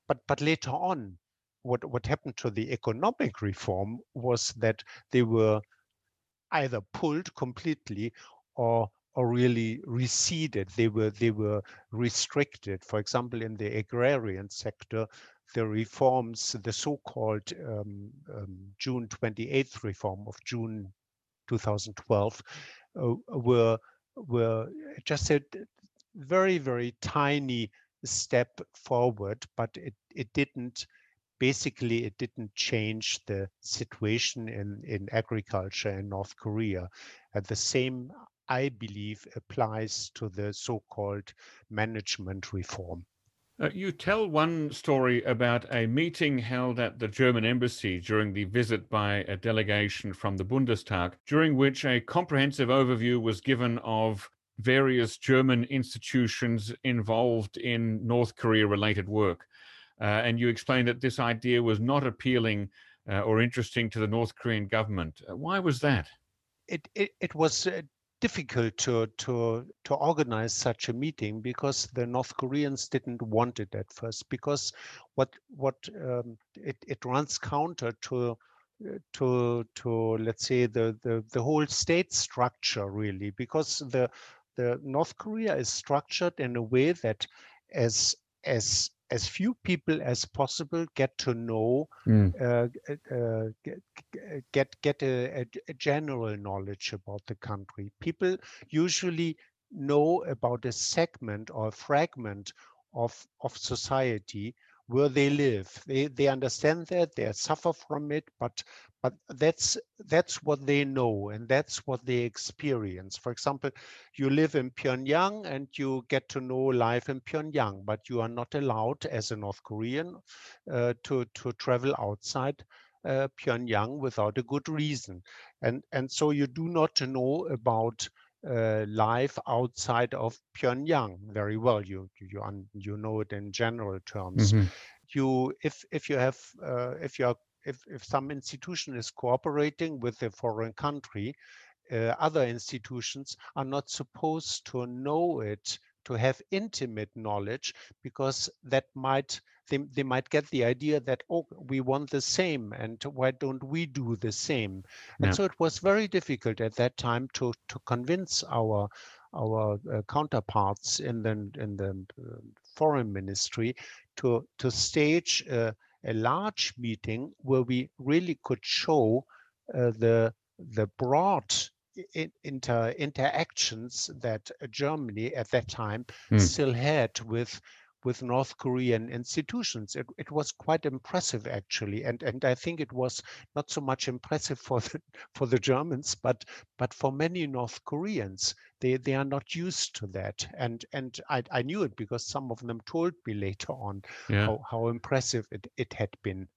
but but later on, what what happened to the economic reform was that they were either pulled completely or or really receded. They were they were restricted. For example, in the agrarian sector, the reforms, the so-called um, um, June 28th reform of June 2012, uh, were were just a very very tiny step forward, but it it didn't basically it didn't change the situation in in agriculture in North Korea. At the same I believe applies to the so-called management reform. Uh, you tell one story about a meeting held at the German embassy during the visit by a delegation from the Bundestag, during which a comprehensive overview was given of various German institutions involved in North Korea related work. Uh, and you explained that this idea was not appealing uh, or interesting to the North Korean government. Uh, why was that? It, it, it was uh, difficult to to to organize such a meeting because the North Koreans didn't want it at first because what what um, it it runs counter to to to let's say the the the whole state structure really because the the North Korea is structured in a way that as as as few people as possible get to know, mm. uh, uh, get get, a, a, general knowledge about the country. People usually know about a segment or a fragment of of society where they live. They they understand that they suffer from it, but but that's that's what they know and that's what they experience for example you live in pyongyang and you get to know life in pyongyang but you are not allowed as a north korean uh, to to travel outside uh, pyongyang without a good reason and and so you do not know about uh, life outside of Pyongyang very well. You you you know it in general terms. Mm -hmm. You if if you have uh, if you are if, if some institution is cooperating with a foreign country, uh, other institutions are not supposed to know it, to have intimate knowledge, because that might they, they might get the idea that oh we want the same and why don't we do the same yeah. and so it was very difficult at that time to to convince our our uh, counterparts in the in the uh, foreign ministry to to stage uh, a large meeting where we really could show uh, the the broad inter interactions that Germany at that time mm. still had with with North Korean institutions. It, it was quite impressive actually, and and I think it was not so much impressive for the for the Germans, but but for many North Koreans, they they are not used to that, and and I I knew it because some of them told me later on yeah. how how impressive it it had been.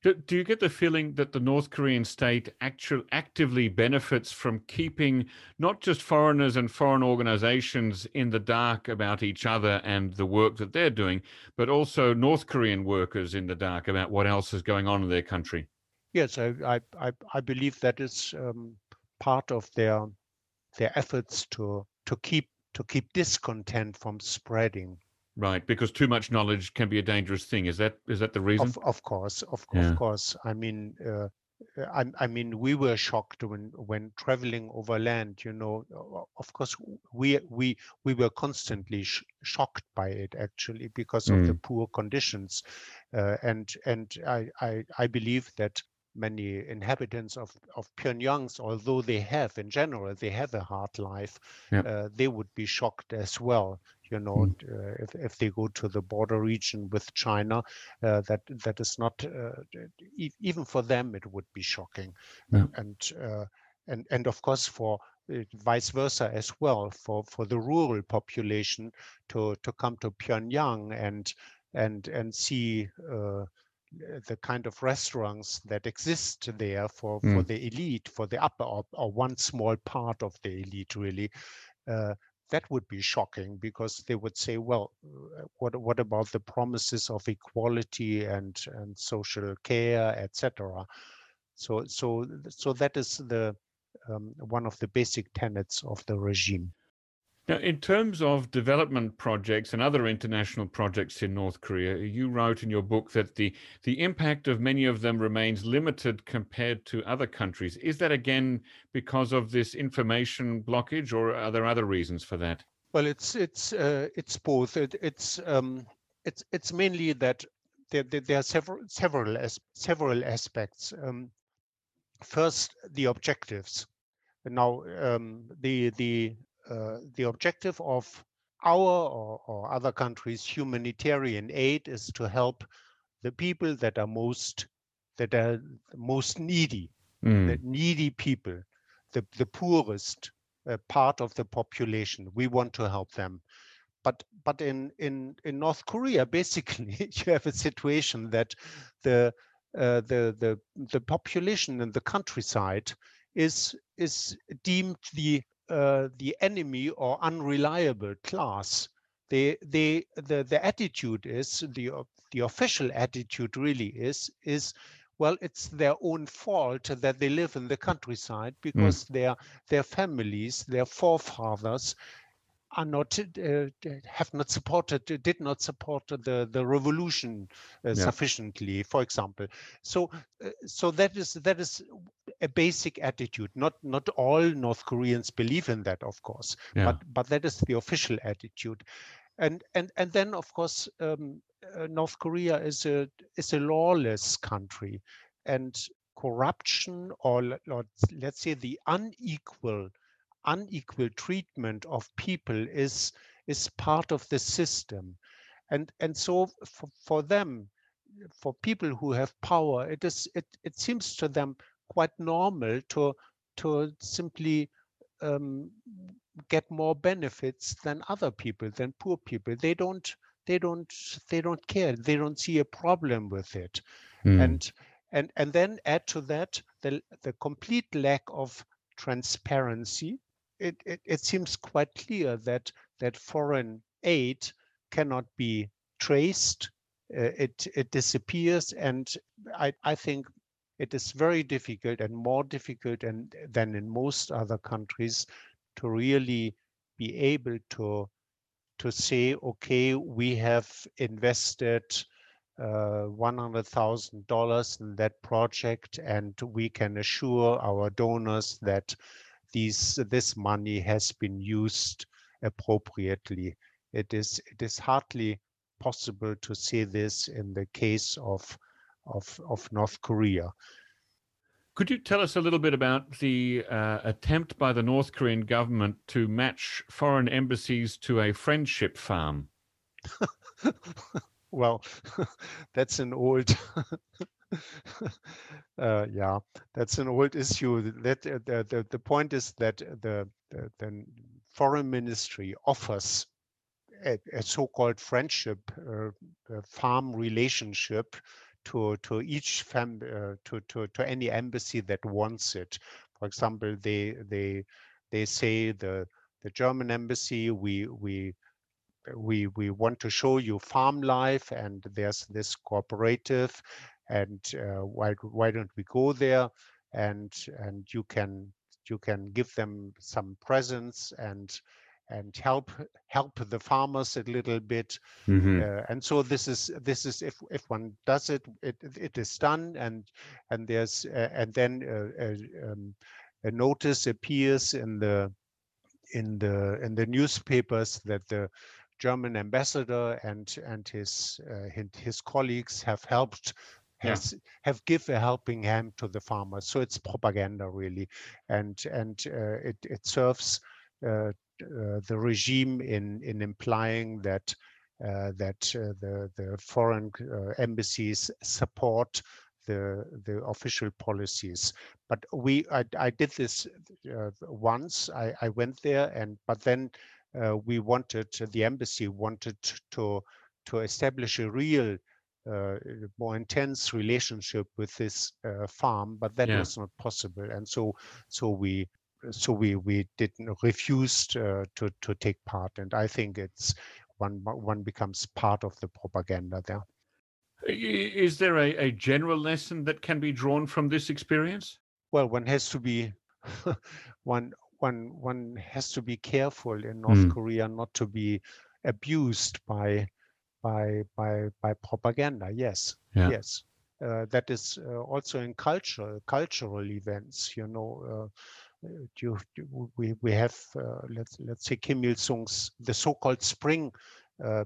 Do, do you get the feeling that the North Korean state actually actively benefits from keeping not just foreigners and foreign organizations in the dark about each other and the work that they're doing, but also North Korean workers in the dark about what else is going on in their country? Yes, I I, I believe that is um, part of their their efforts to to keep to keep discontent from spreading. Right, because too much knowledge can be a dangerous thing. Is that is that the reason? Of, of course, of, yeah. of course. I mean, uh, I, I, mean, we were shocked when when traveling over land. You know, of course, we we we were constantly sh shocked by it actually because of the mm. poor conditions, uh, and and I, I I believe that many inhabitants of, of Pyongyang, although they have in general, they have a hard life, uh, they would be shocked as well you know, mm. uh, if, if they go to the border region with China, uh, that that is not uh, even for them it would be shocking, yeah. and uh, and and of course for uh, vice versa as well for for the rural population to to come to Pyongyang and and and see uh, the kind of restaurants that exist there for mm. for the elite for the upper or, or, one small part of the elite really uh, that would be shocking because they would say, well, what what about the promises of equality and and social care, etc. So so so that is the um, one of the basic tenets of the regime. Now, in terms of development projects and other international projects in North Korea, you wrote in your book that the, the impact of many of them remains limited compared to other countries. Is that again because of this information blockage, or are there other reasons for that? Well, it's it's uh, it's both. It, it's um, it's it's mainly that there, there, there, are several several as, several aspects. Um, first, the objectives. Now, um, the the the objective of our or, or, other countries' humanitarian aid is to help the people that are most that are most needy, mm. the needy people, the the poorest uh, part of the population. We want to help them. But but in in in North Korea, basically, you have a situation that the uh, the the the population in the countryside is is deemed the uh, the enemy or unreliable class. They, they, the, the attitude is the the official attitude really is is well it's their own fault that they live in the countryside hmm. because mm. their their families their forefathers are not uh, have not supported did not support the the revolution uh, yeah. sufficiently for example so uh, so that is that is a basic attitude not not all north koreans believe in that of course yeah. but but that is the official attitude and and and then of course um, uh, north korea is a is a lawless country and corruption or, or let's say the unequal unequal treatment of people is is part of the system. And and so for, for them for people who have power it is it, it seems to them quite normal to to simply um, get more benefits than other people than poor people. They don't they don't they don't care. They don't see a problem with it. Mm. and and and then add to that the the complete lack of transparency it, it, it seems quite clear that that foreign aid cannot be traced. Uh, it it disappears, and I I think it is very difficult and more difficult and than in most other countries to really be able to to say, okay, we have invested uh, $100,000 in that project and we can assure our donors that these this money has been used appropriately. It is it is hardly possible to say this in the case of of, of North Korea. Could you tell us a little bit about the uh, attempt by the North Korean government to match foreign embassies to a friendship farm? well, that's an old. uh, yeah, that's an old issue. That uh, the, the the point is that the the, the foreign ministry offers a, a so-called friendship uh, farm relationship to to each fam uh, to to to any embassy that wants it. For example, they they they say the the German embassy we we we we want to show you farm life and there's this cooperative and uh, why why don't we go there and and you can you can give them some presents and and help help the farmers a little bit mm-hmm. uh, and so this is this is if if one does it it it is done and and there's uh, and then uh, um, a notice appears in the in the in the newspapers that the German ambassador and and his uh, his colleagues have helped has yeah. have give a helping hand to the farmers so it's propaganda really and and uh, it it serves uh, uh, the regime in in implying that uh, that uh, the the foreign embassies support the the official policies. But we I, I did this once. I, I went there and but then we wanted the embassy wanted to to establish a real uh, more intense relationship with this uh, farm, but that yeah. was not possible. And so, so we so we we didn't refused uh, to to take part and i think it's one one becomes part of the propaganda there is there a, a general lesson that can be drawn from this experience well one has to be one one one has to be careful in north mm. korea not to be abused by by by by propaganda yes yeah. yes uh, that is uh, also in cultural cultural events you know uh, you, we we have uh, let's let's say Kim Il Sung's the so-called Spring uh,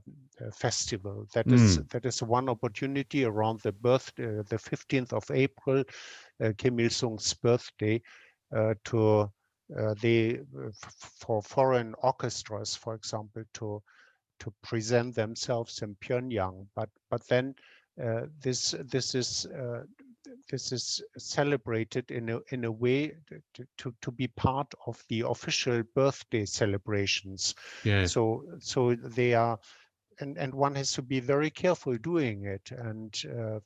festival. That mm. is that is one opportunity around the birth uh, the 15th of April, Kim Il Sung's birthday, to the for foreign orchestras, for example, to to present themselves in Pyongyang. But but then uh, this this is uh, this is celebrated in a in a way to, to, to be part of the official birthday celebrations. Yeah. So so they are, and and one has to be very careful doing it. And uh,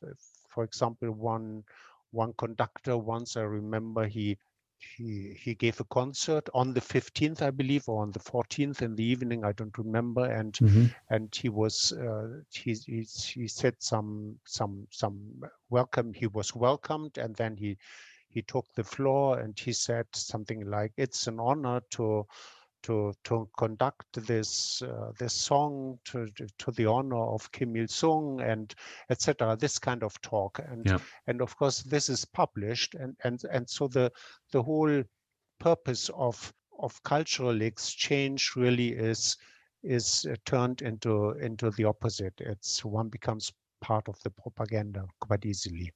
for example, one one conductor once I remember he he he gave a concert on the 15th i believe or on the 14th in the evening i don't remember and mm-hmm. and he was uh, he, he he said some some some welcome he was welcomed and then he he took the floor and he said something like it's an honor to to to conduct this uh, this song to to the honor of Kim Il Sung and etc. This kind of talk and yeah. and of course this is published and and and so the the whole purpose of of cultural exchange really is is turned into into the opposite. It's one becomes part of the propaganda quite easily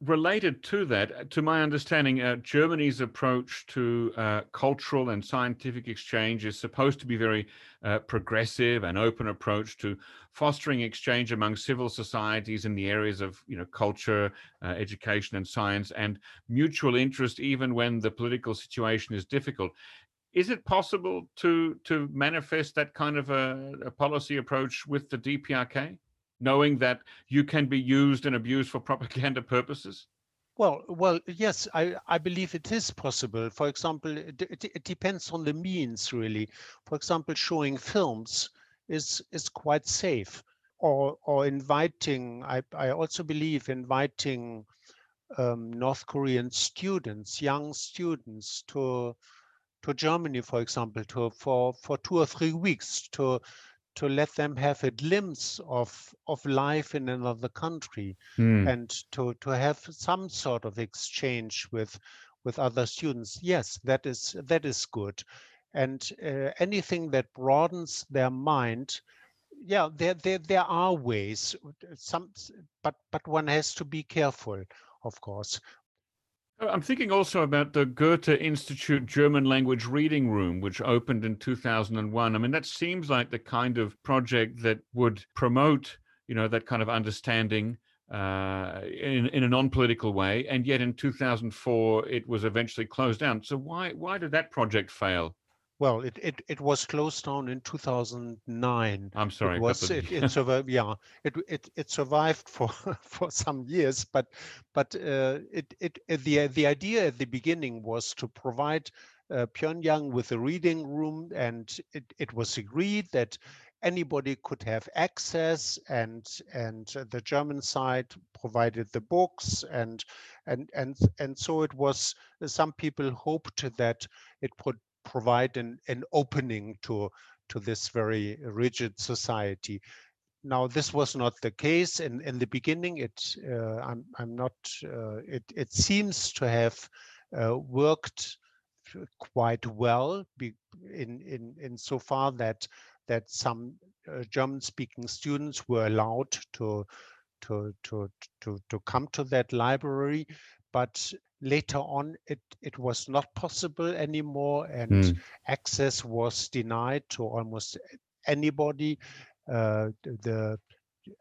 related to that, to my understanding, uh, Germany's approach to uh, cultural and scientific exchange is supposed to be very uh, progressive and open approach to fostering exchange among civil societies in the areas of, you know, culture, uh, education, and science, and mutual interest, even when the political situation is difficult. Is it possible to to manifest that kind of a, a policy approach with the DPRK? Knowing that you can be used and abused for propaganda purposes? Well, well, yes, I, I believe it is possible. For example, it, it, it, depends on the means, really. For example, showing films is is quite safe, or or inviting. I I also believe inviting um, North Korean students, young students, to to Germany, for example, to for for two or three weeks to to let them have a glimpse of of life in another country mm. and to to have some sort of exchange with with other students. Yes that is that is good. And uh, anything that broadens their mind yeah there, there there are ways. Some but but one has to be careful of course I'm thinking also about the Goethe Institute German Language Reading Room, which opened in 2001. I mean, that seems like the kind of project that would promote, you know, that kind of understanding uh, in, in a non-political way. And yet in 2004, it was eventually closed down. So why, why did that project fail? Well, it, it, it was closed down in 2009. I'm sorry. It was it, it survived. Yeah, it, it it survived for for some years, but but uh, it, it the the idea at the beginning was to provide uh, Pyongyang with a reading room, and it, it was agreed that anybody could have access and and the german side provided the books and and and and so it was some people hoped that it would provide an, an opening to to this very rigid society now this was not the case in in the beginning it uh, i'm i'm not uh, it it seems to have uh, worked quite well in in in so far that that some uh, German-speaking students were allowed to, to, to, to, to come to that library. But later on, it, it was not possible anymore, and mm. access was denied to almost anybody. Uh, the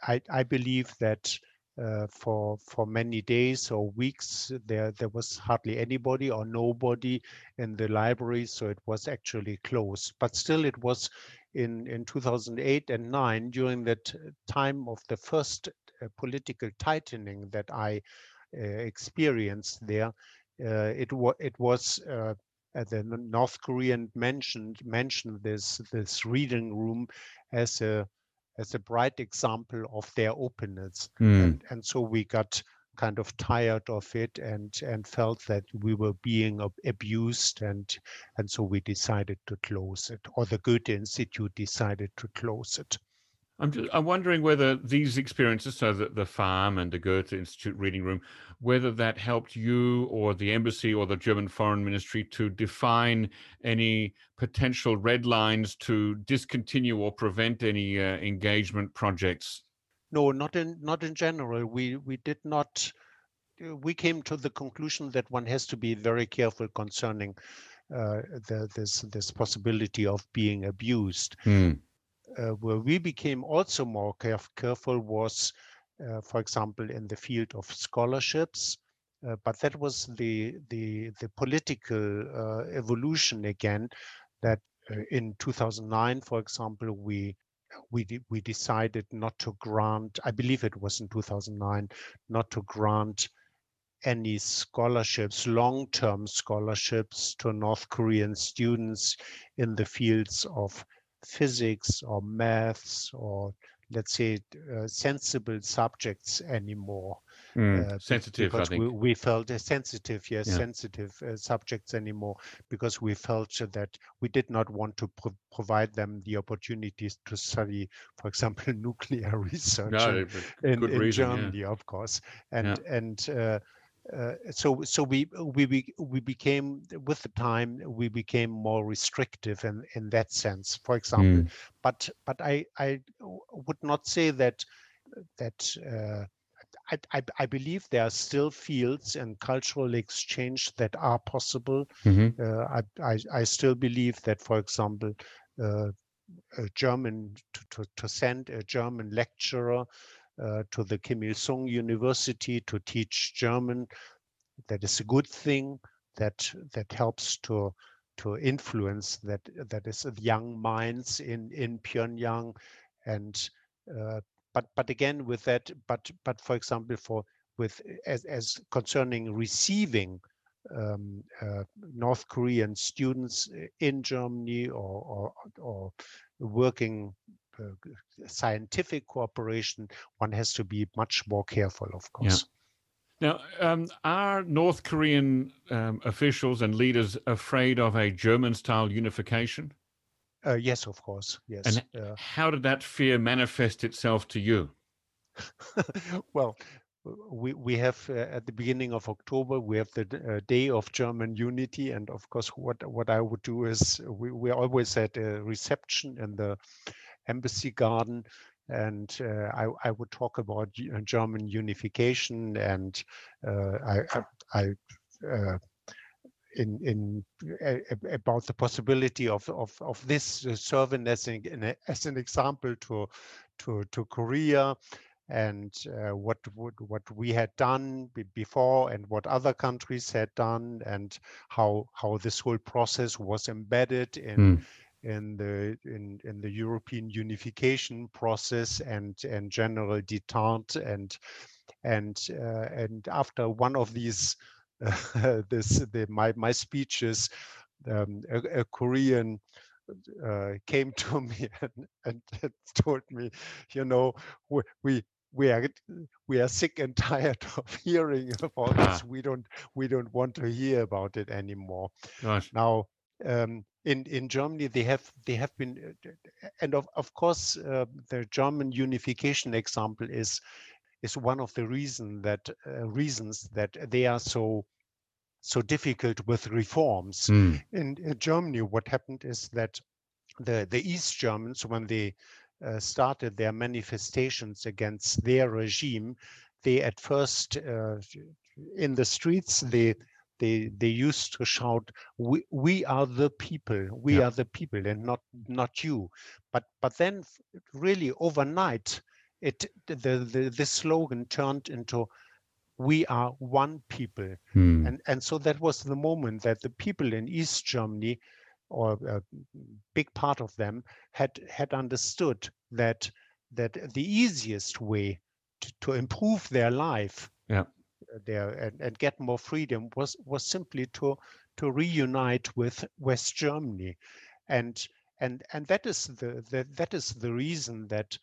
I, I believe that uh, for for many days or weeks there there was hardly anybody or nobody in the library so it was actually closed but still it was in, in 2008 and 9 during that time of the first uh, political tightening that I uh, experienced there. Uh, it, wa it was uh, the North Korean mentioned mentioned this this reading room as a as a bright example of their openness, mm. and, and so we got kind of tired of it and and felt that we were being abused and and so we decided to close it or the Goethe Institute decided to close it. I'm just, I'm wondering whether these experiences, so that the farm and the Goethe Institute reading room, whether that helped you or the embassy or the German Foreign Ministry to define any potential red lines to discontinue or prevent any uh, engagement projects no, not in not in general. We we did not. Uh, we came to the conclusion that one has to be very careful concerning uh, the, this this possibility of being abused. Mm. Uh, where we became also more caref careful was, uh, for example, in the field of scholarships. Uh, but that was the the the political evolution again. That in 2009, for example, we we de we decided not to grant, I believe it was in 2009, not to grant any scholarships, long-term scholarships to North Korean students in the fields of physics or maths or let's say uh, sensible subjects anymore. Mm, uh, sensitive, because we, we, felt uh, sensitive, yes, yeah. sensitive uh, subjects anymore, because we felt that we did not want to pro provide them the opportunities to study, for example, nuclear research no, in, in, in reason, Germany, yeah. of course, and yeah. and. Uh, so so we we we became with the time we became more restrictive in in that sense for example mm. but but i i would not say that that uh, I, I, I, believe there are still fields and cultural exchange that are possible. Mm-hmm. Uh, I, I, I, still believe that, for example, uh, a German to, to, to, send a German lecturer uh, to the Kim Il Sung University to teach German, that is a good thing. That that helps to to influence that that is young minds in in Pyongyang and uh, but but again with that but but for example for with as as concerning receiving um, uh, North Korean students in Germany or or, or working scientific cooperation, one has to be much more careful, of course. Yeah. Now, um, are North Korean um, officials and leaders afraid of a German-style unification? Uh, yes, of course. Yes. And uh, how did that fear manifest itself to you? well, we we have uh, at the beginning of October we have the uh, day of German unity, and of course, what what I would do is we we always had a reception in the embassy garden, and uh, I I would talk about uh, German unification, and I, I uh, in in about the possibility of of of this serving as an as an example to to to Korea and uh, what would what we had done before and what other countries had done and how how this whole process was embedded in mm. In the in in the European unification process and and general detente and and uh, and after one of these uh, this the, my my speeches, um, a, a, Korean uh, came to me and, and, told me, you know, we, we we are we are sick and tired of hearing about ah. this. We don't we don't want to hear about it anymore. Gosh. Now, um, in in Germany, they have they have been, and of of course, uh, the German unification example is is one of the reason that uh, reasons that they are so so difficult with reforms. Mm. In, in, Germany, what happened is that the the East Germans, when they uh, started their manifestations against their regime, they at first uh, in the streets they they they used to shout we we are the people we yeah. are the people and not not you but but then really overnight it the, the this slogan turned into we are one people hmm. and and so that was the moment that the people in east germany or a big part of them had had understood that that the easiest way to, to improve their life yeah their and, and get more freedom was was simply to to reunite with west germany and and and that is the, the that is the reason that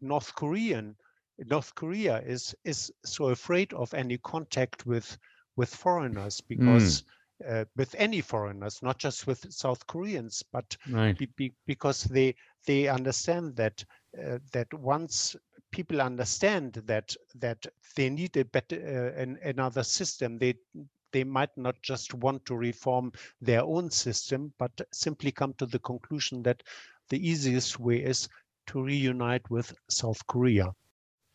North Korean North Korea is is so afraid of any contact with with foreigners because mm. uh, with any foreigners, not just with South Koreans, but right. be, be, because they they understand that uh, that once people understand that that they need a better uh, an, another system, they they might not just want to reform their own system, but simply come to the conclusion that the easiest way is to reunite with South Korea.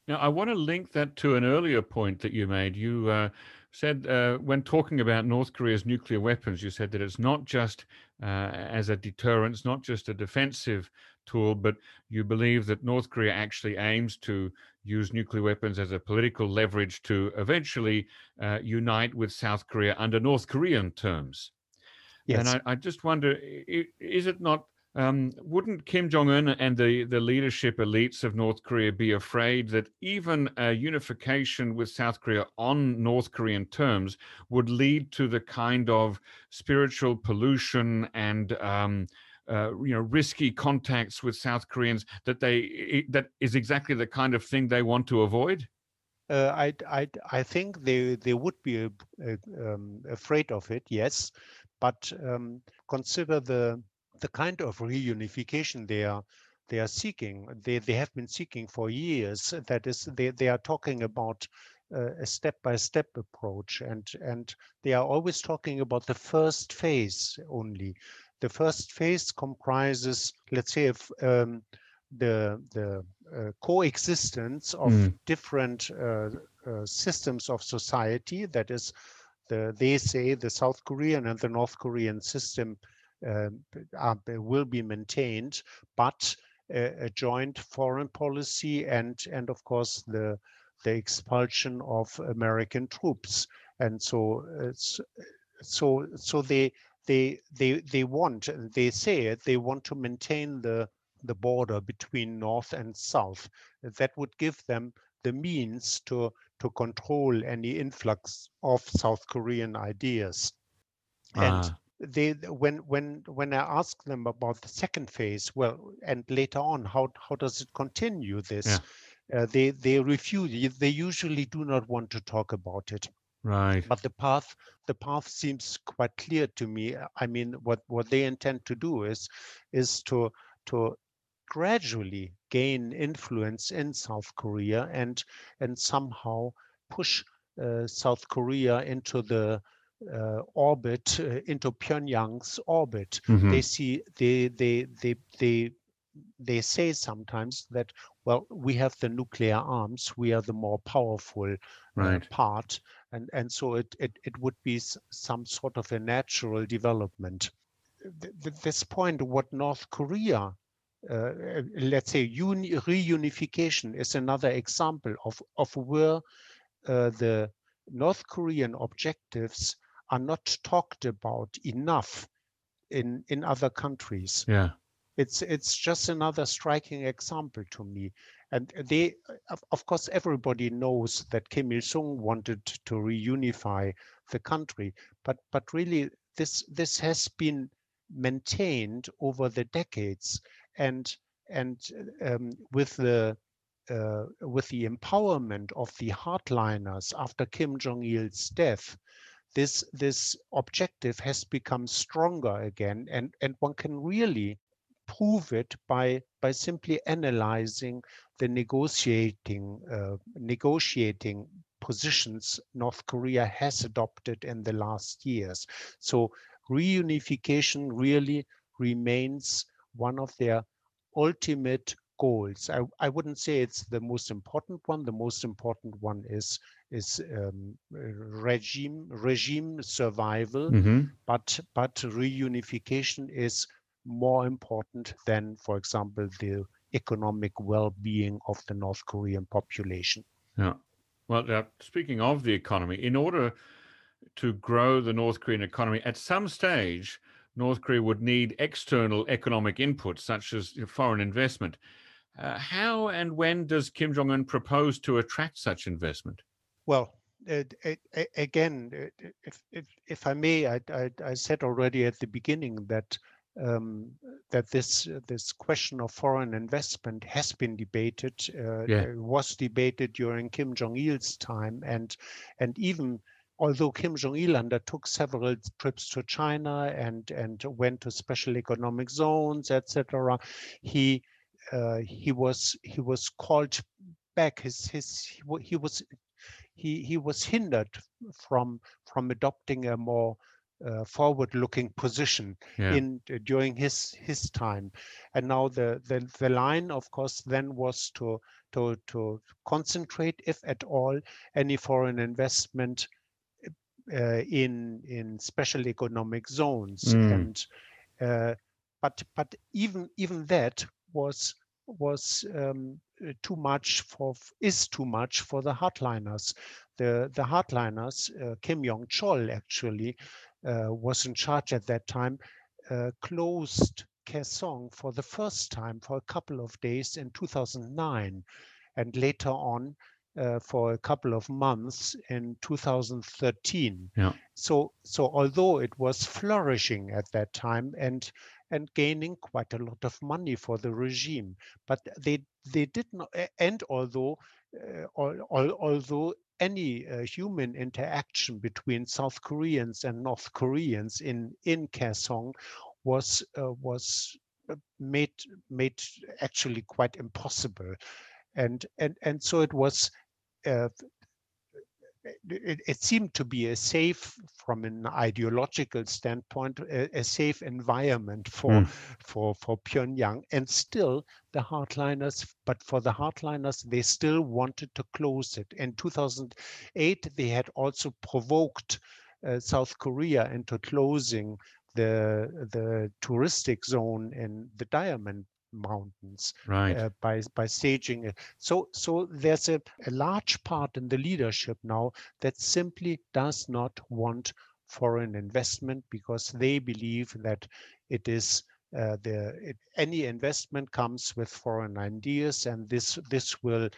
Now, I want to link that to an earlier point that you made. You uh, said, uh, when talking about North Korea's nuclear weapons, you said that it's not just uh, as a deterrent, it's not just a defensive tool, but you believe that North Korea actually aims to use nuclear weapons as a political leverage to eventually uh, unite with South Korea under North Korean terms. Yes. And I, I just wonder, is it not um, wouldn't Kim Jong Un and the, the leadership elites of North Korea be afraid that even a unification with South Korea on North Korean terms would lead to the kind of spiritual pollution and um, uh, you know risky contacts with South Koreans that they that is exactly the kind of thing they want to avoid? Uh, I, I, I think they they would be uh, um, afraid of it, yes, but um, consider the the kind of reunification they are they are seeking. They they have been seeking for years. That is, they they are talking about uh, a step-by-step approach, and and they are always talking about the first phase only. The first phase comprises, let's say, if, um, the the uh, coexistence of mm. different uh, uh, systems of society. That is, the they say the South Korean and the North Korean system um, will be maintained, but a, a, joint foreign policy and and of course the the expulsion of American troops. And so it's so so they they they they want they say it they want to maintain the the border between north and south. That would give them the means to to control any influx of south korean ideas. And ah they when when when I ask them about the second phase, well, and later on, how how does it continue? This yeah. uh, they they refuse. They usually do not want to talk about it. Right. But the path the path seems quite clear to me. I mean, what what they intend to do is is to to gradually gain influence in South Korea and and somehow push uh, South Korea into the uh, orbit uh, into Pyongyang's orbit. Mm-hmm. They see they they they they they say sometimes that well we have the nuclear arms we are the more powerful right. uh, part and and so it, it it would be some sort of a natural development this point what north korea uh, let's say reunification is another example of of where uh, the north korean objectives are not talked about enough in in other countries. Yeah. It's it's just another striking example to me. And they, of, of course, everybody knows that Kim Il Sung wanted to reunify the country, but but really this this has been maintained over the decades, and and um, with the uh, with the empowerment of the hardliners after Kim Jong Il's death, this this objective has become stronger again, and and one can really prove it by by simply analyzing the negotiating uh, negotiating positions North Korea has adopted in the last years. So reunification really remains one of their ultimate goals. I, I wouldn't say it's the most important one. The most important one is is um, regime regime survival, mm -hmm. but but reunification is more important than, for example, the economic well-being of the North Korean population. Yeah. Well, uh, speaking of the economy, in order to grow the North Korean economy, at some stage, North Korea would need external economic inputs, such as foreign investment. Uh, how and when does Kim Jong un propose to attract such investment? Well, uh, again, if, if, if I may, I, I, I, said already at the beginning that um, that this this question of foreign investment has been debated, uh, yeah. was debated during Kim Jong Il's time, and and even although Kim Jong Il undertook several trips to China and and went to special economic zones, etc., he he was he was called back. His his he was he he was hindered from from adopting a more uh, forward-looking position yeah. in uh, during his his time, and now the, the the line, of course, then was to to to concentrate, if at all, any foreign investment uh, in in special economic zones, mm. and uh, but but even even that was was um, too much for is too much for the hardliners. The the hardliners, uh, Kim Yong Chol actually uh, was in charge at that time, uh, closed Kaesong for the first time for a couple of days in 2009, and later on uh, for a couple of months in 2013. Yeah. So, so although it was flourishing at that time and and gaining quite a lot of money for the regime, but they they did not. And although uh, although any uh, human interaction between South Koreans and North Koreans in in Kaesong was uh, was uh, made made actually quite impossible, and and and so it was uh, it, it, seemed to be a safe, from an ideological standpoint, a, a safe environment for mm. for for Pyongyang. And still, the hardliners, but for the hardliners, they still wanted to close it. In 2008, they had also provoked uh, South Korea into closing the the touristic zone in the Diamond mountains right. uh, by by staging it. So so there's a, a large part in the leadership now that simply does not want foreign investment because they believe that it is uh, the it, any investment comes with foreign ideas and this this will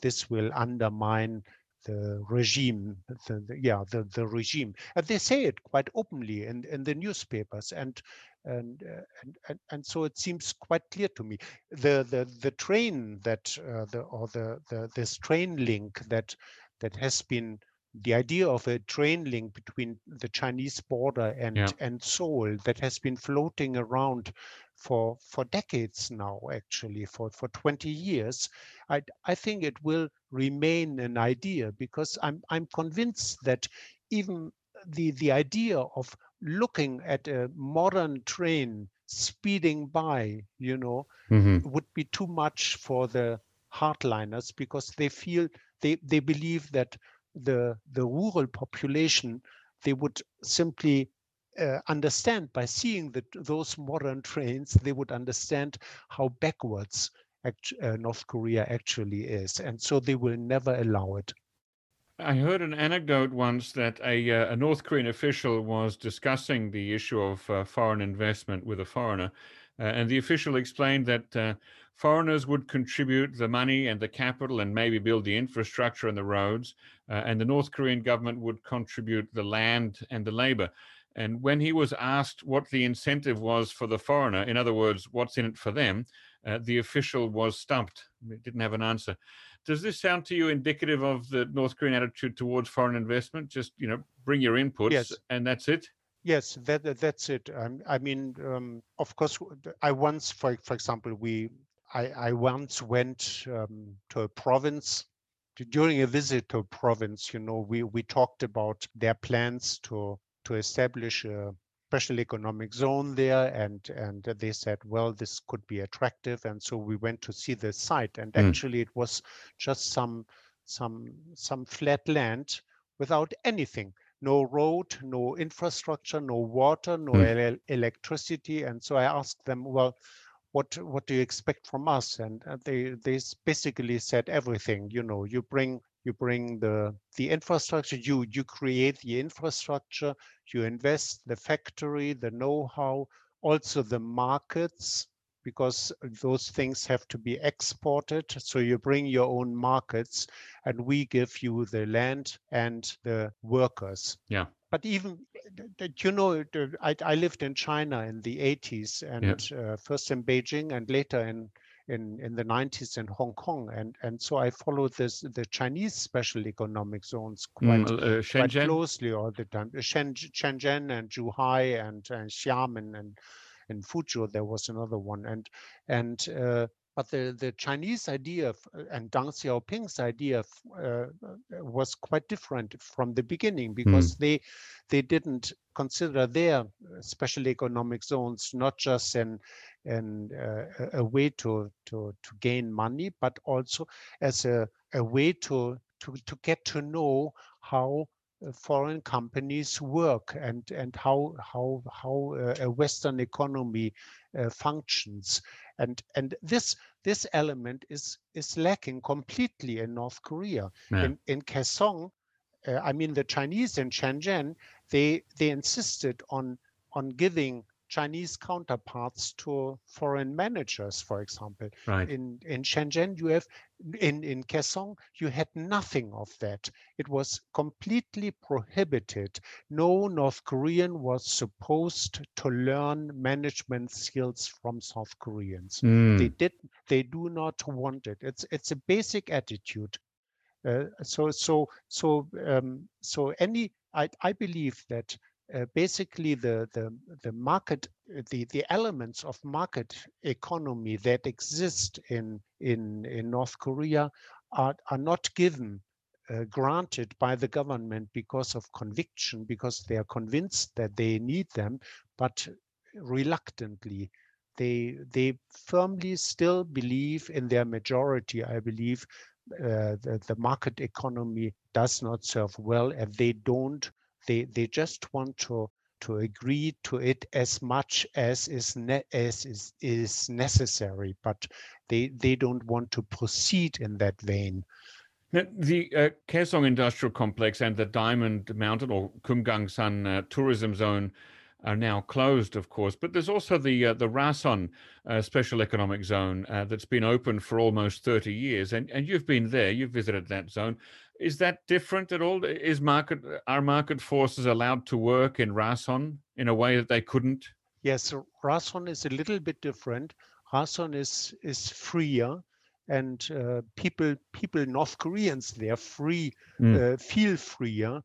this will undermine the regime the, the, yeah the the regime and they say it quite openly in in the newspapers and and, uh, and, and and so it seems quite clear to me the the the train that uh, the or the the this train link that that has been the idea of a train link between the Chinese border and yeah. and Seoul that has been floating around for for decades now actually for for 20 years i i think it will remain an idea because i'm i'm convinced that even the the idea of looking at a modern train speeding by, you know, mm-hmm. would be too much for the hardliners because they feel they they believe that the the rural population they would simply uh, understand by seeing that those modern trains they would understand how backwards act, uh, North Korea actually is and so they will never allow it. I heard an anecdote once that a, uh, a North Korean official was discussing the issue of uh, foreign investment with a foreigner, uh, and the official explained that uh, foreigners would contribute the money and the capital and maybe build the infrastructure and the roads, uh, and the North Korean government would contribute the land and the labor. And when he was asked what the incentive was for the foreigner, in other words, what's in it for them, uh, the official was stumped. Didn't have an answer. Does this sound to you indicative of the North Korean attitude towards foreign investment? Just you know, bring your inputs, yes. and that's it. Yes, that that's it. Um, I mean, um, of course, I once, for for example, we I, I once went um, to a province during a visit to a province. You know, we we talked about their plans to to establish a special economic zone there and and they said well this could be attractive and so we went to see the site and mm. actually it was just some some some flat land without anything no road no infrastructure no water no mm. electricity and so i asked them well what what do you expect from us and they they basically said everything you know you bring you bring the the infrastructure you you create the infrastructure you invest the factory the know-how also the markets because those things have to be exported. So you bring your own markets and we give you the land and the workers. Yeah. But even you know I, I lived in china in the 80s and yeah. uh, first in beijing and later in in, in the 90s in Hong Kong. And, and so I followed this the Chinese special economic zones quite, mm, uh, quite closely all the time. Shen, Shenzhen and Zhuhai and, and Xiamen and, and Fuzhou, there was another one. And, and uh, but the, the Chinese idea of, and Deng Xiaoping's idea of, uh, was quite different from the beginning because mm. they they didn't consider their special economic zones not just an and uh, a way to, to, to gain money, but also as a, a way to, to, to get to know how uh, foreign companies work and and how how how uh, a western economy uh, functions and and this this element is is lacking completely in north korea yeah. in in kaesong uh, i mean the chinese in shenzhen they they insisted on on giving Chinese counterparts to foreign managers, for example. Right. In in Shenzhen, you have in in Kaesong, you had nothing of that. It was completely prohibited. No North Korean was supposed to learn management skills from South Koreans. Mm. They did. They do not want it. It's it's a basic attitude. Uh, so so so um, so any I I believe that uh, basically the, the, the market, the, the elements of market economy that exist in, in, in North Korea are, are not given, uh, granted by the government because of conviction, because they are convinced that they need them, but reluctantly. They, they firmly still believe in their majority, I believe, uh, the, the market economy does not serve well and they don't they they just want to to agree to it as much as is as is, is necessary, but they they don't want to proceed in that vein. The uh, Kaesong Industrial Complex and the Diamond Mountain or Kumgangsan uh, Tourism Zone are now closed, of course. But there's also the uh, the Rason uh, Special Economic Zone uh, that's been open for almost 30 years, and and you've been there, you've visited that zone. Is that different at all? Is market are market forces allowed to work in Rason in a way that they couldn't? Yes, Rason is a little bit different. Rason is is freer and uh, people people North Koreans they're free mm. uh, feel freer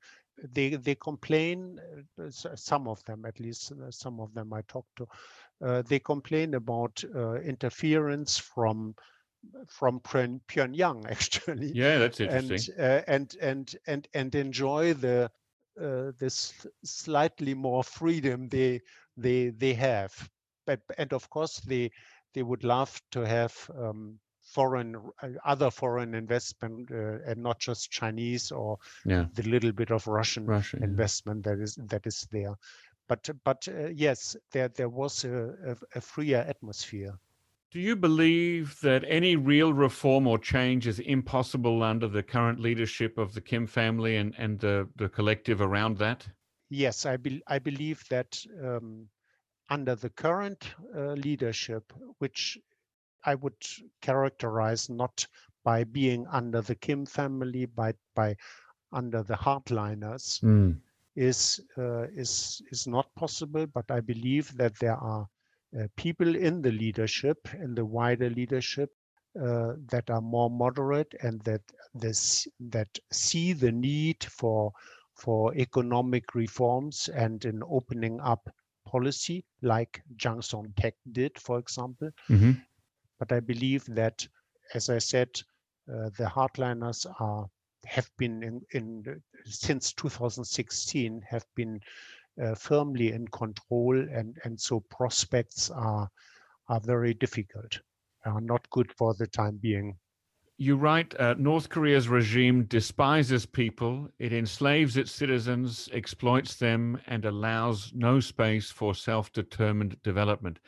they they complain uh, some of them at least uh, some of them i talked to uh, they complain about uh, interference from from pyongyang actually yeah that's interesting and uh, and and and and enjoy the uh, this slightly more freedom they they they have but and of course they they would love to have um, foreign uh, other foreign investment uh, and not just Chinese or yeah. the little bit of Russian Russia, investment yeah. that is that is there. But but uh, yes, there there was a, a, a freer atmosphere. Do you believe that any real reform or change is impossible under the current leadership of the Kim family and, and the, the collective around that? Yes, I, be, I believe that um, under the current uh, leadership, which I would characterize not by being under the Kim family, but by under the hardliners, mm. is uh, is is not possible. But I believe that there are people in the leadership, in the wider leadership, uh, that are more moderate and that this that see the need for for economic reforms and an opening up policy like Jang Song-thaek did, for example. Mm-hmm. But I believe that, as I said, uh, the hardliners are have been in, in since 2016 have been uh, firmly in control, and and so prospects are are very difficult, are not good for the time being. You write, uh, North Korea's regime despises people, it enslaves its citizens, exploits them, and allows no space for self determined development.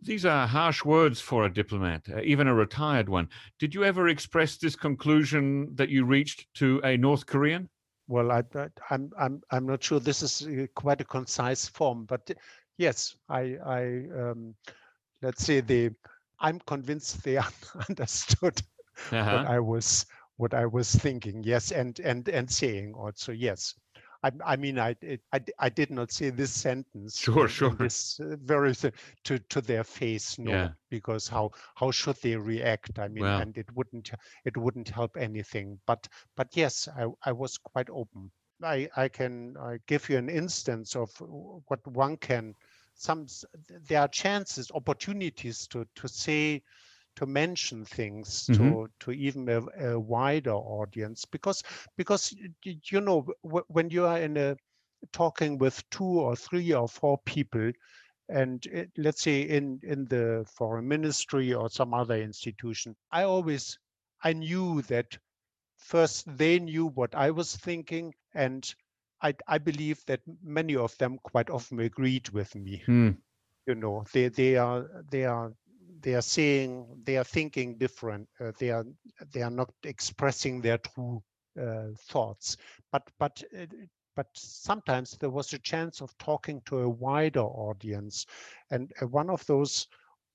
These are harsh words for a diplomat, uh, even a retired one. Did you ever express this conclusion that you reached to a North Korean? Well, I, I'm I'm I'm not sure this is uh, quite a concise form, but yes, I I um, let's say the I'm convinced they understood uh-huh. what I was what I was thinking. Yes, and and and saying also yes. I, I mean, I, I, I did not say this sentence. Sure, sure. This uh, very to to their face, no, yeah. because how how should they react? I mean, well. and it wouldn't it wouldn't help anything. But but yes, I I was quite open. I I can I give you an instance of what one can. Some there are chances, opportunities to to say to mention things mm-hmm. to to even a, a, wider audience because because you know when you are in a talking with two or three or four people and it, let's say in in the foreign ministry or some other institution i always i knew that first they knew what i was thinking and i i believe that many of them quite often agreed with me mm. you know they they are they are they are seeing they are thinking different uh, they are they are not expressing their true uh, thoughts. But but uh, but sometimes there was a chance of talking to a wider audience. And uh, one of those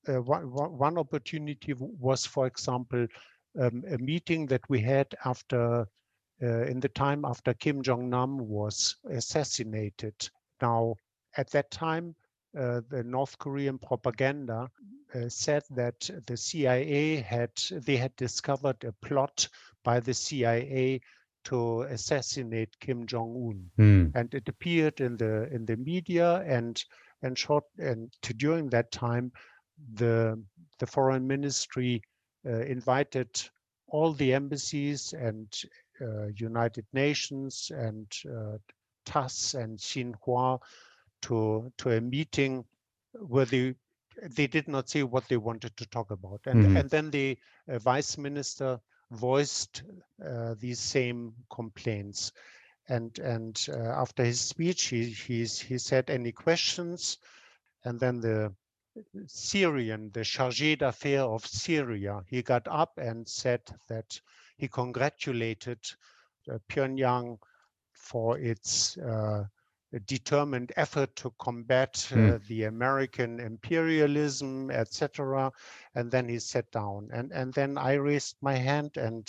uh, one, one opportunity was for example um, a meeting that we had after in the time after Kim Jong Nam was assassinated. Now at that time uh, the North Korean propaganda uh, said that the CIA had they had discovered a plot by the CIA to assassinate Kim Jong Un, mm. and it appeared in the in the media and and short and to, during that time, the the foreign ministry uh, invited all the embassies and uh, United Nations and uh, TASS and Xinhua to to a meeting where they they did not say what they wanted to talk about. And, mm-hmm. and then the uh, vice minister voiced uh, these same complaints. And, and uh, after his speech, he, he's, he said, Any questions? And then the Syrian, the chargé d'affaires of Syria, he got up and said that he congratulated uh, Pyongyang for its uh, determined effort to combat mm. uh, the American imperialism, etc. And then he sat down, and and then I raised my hand, and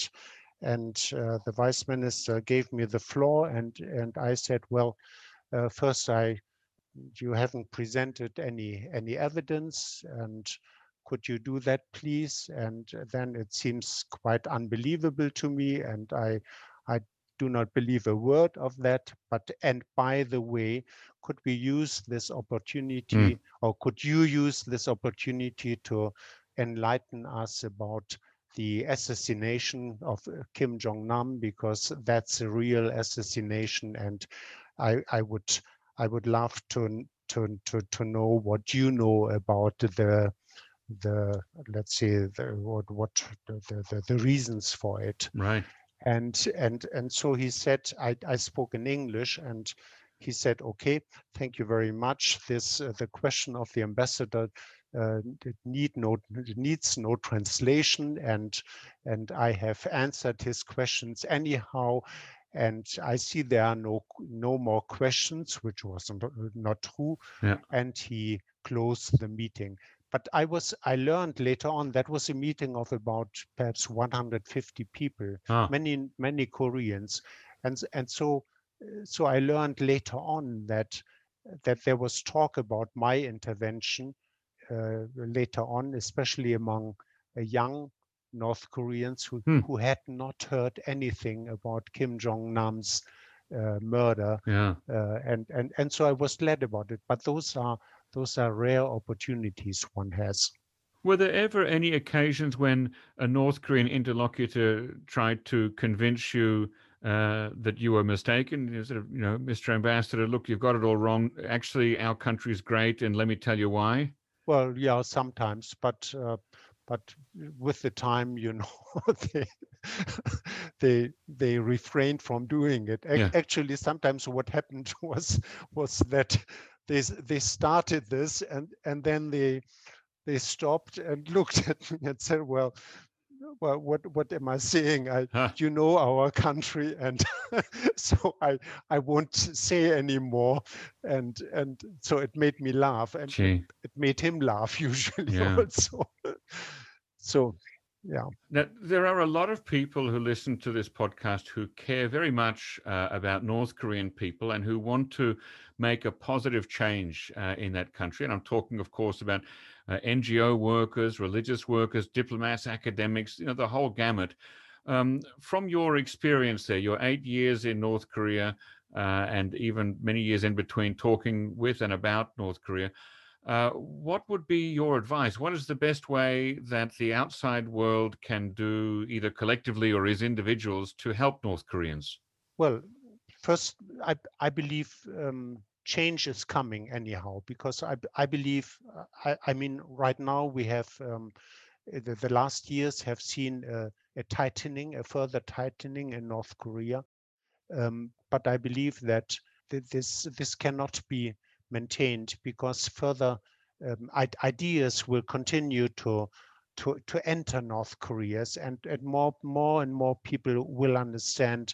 and uh, the vice minister gave me the floor, and and I said, well, uh, first I, you haven't presented any any evidence, and could you do that, please? And then it seems quite unbelievable to me, and I I do not believe a word of that. But, and by the way, could we use this opportunity mm. or could you use this opportunity to enlighten us about the assassination of uh, Kim Jong Nam because that's a real assassination, and I, I would I would love to to, to, to know what you know about the the let's say the what what the, the, the reasons for it right and and and so he said i i spoke in english and he said okay thank you very much this uh, the question of the ambassador uh, need no needs no translation and and i have answered his questions anyhow and I see there are no no more questions, which was not not true. Yeah. And he closed the meeting. But I was I learned later on that was a meeting of about perhaps 150 people, ah. many many Koreans, and and so so I learned later on that that there was talk about my intervention uh, later on, especially among a young North Koreans who, hmm. who had not heard anything about Kim Jong Nam's uh, murder, yeah. uh, and and and so I was glad about it. But those are those are rare opportunities one has. Were there ever any occasions when a North Korean interlocutor tried to convince you uh, that you were mistaken? You sort of, you know, Mr. Ambassador, look, you've got it all wrong. Actually, our country's great, and let me tell you why. Well, yeah, sometimes, but uh, but with the time, you know, they they they refrained from doing it. Yeah. Actually, sometimes what happened was was that they they started this and and then they they stopped and looked at me and said, "Well, well, what what am I saying? I huh. you know our country, and so I I won't say anymore." And and so it made me laugh, and it, it, made him laugh usually yeah. also. So, yeah. Now, there are a lot of people who listen to this podcast who care very much uh, about North Korean people and who want to make a positive change uh, in that country. And I'm talking, of course, about uh, NGO workers, religious workers, diplomats, academics, you know, the whole gamut. Um, from your experience there, your eight years in North Korea, uh, and even many years in between talking with and about North Korea, uh, what would be your advice? What is the best way that the outside world can do, either collectively or as individuals, to help North Koreans? Well, first, I, I believe um, change is coming anyhow, because I, I believe, uh, I, I mean, right now we have, um, the, the, last years have seen a, a, tightening, a further tightening in North Korea. Um, but I believe that this, this cannot be maintained because further um, ideas will continue to to to enter North Korea's and, and more more and more people will understand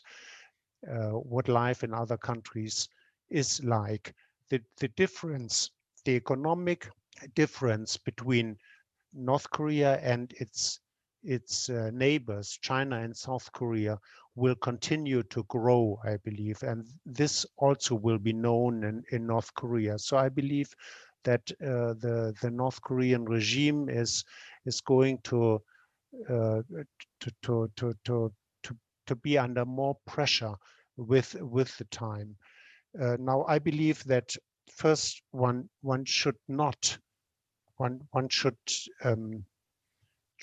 uh, what life in other countries is like. The the difference, the economic difference between North Korea and its its uh, neighbors, China and South Korea, will continue to grow, I believe. And this also will be known in, in North Korea. So I believe that uh, the, the North Korean regime is, is going to, uh, to, to, to, to, to, to be under more pressure with, with the time. Uh, now, I believe that first one, one should not, one, one should um,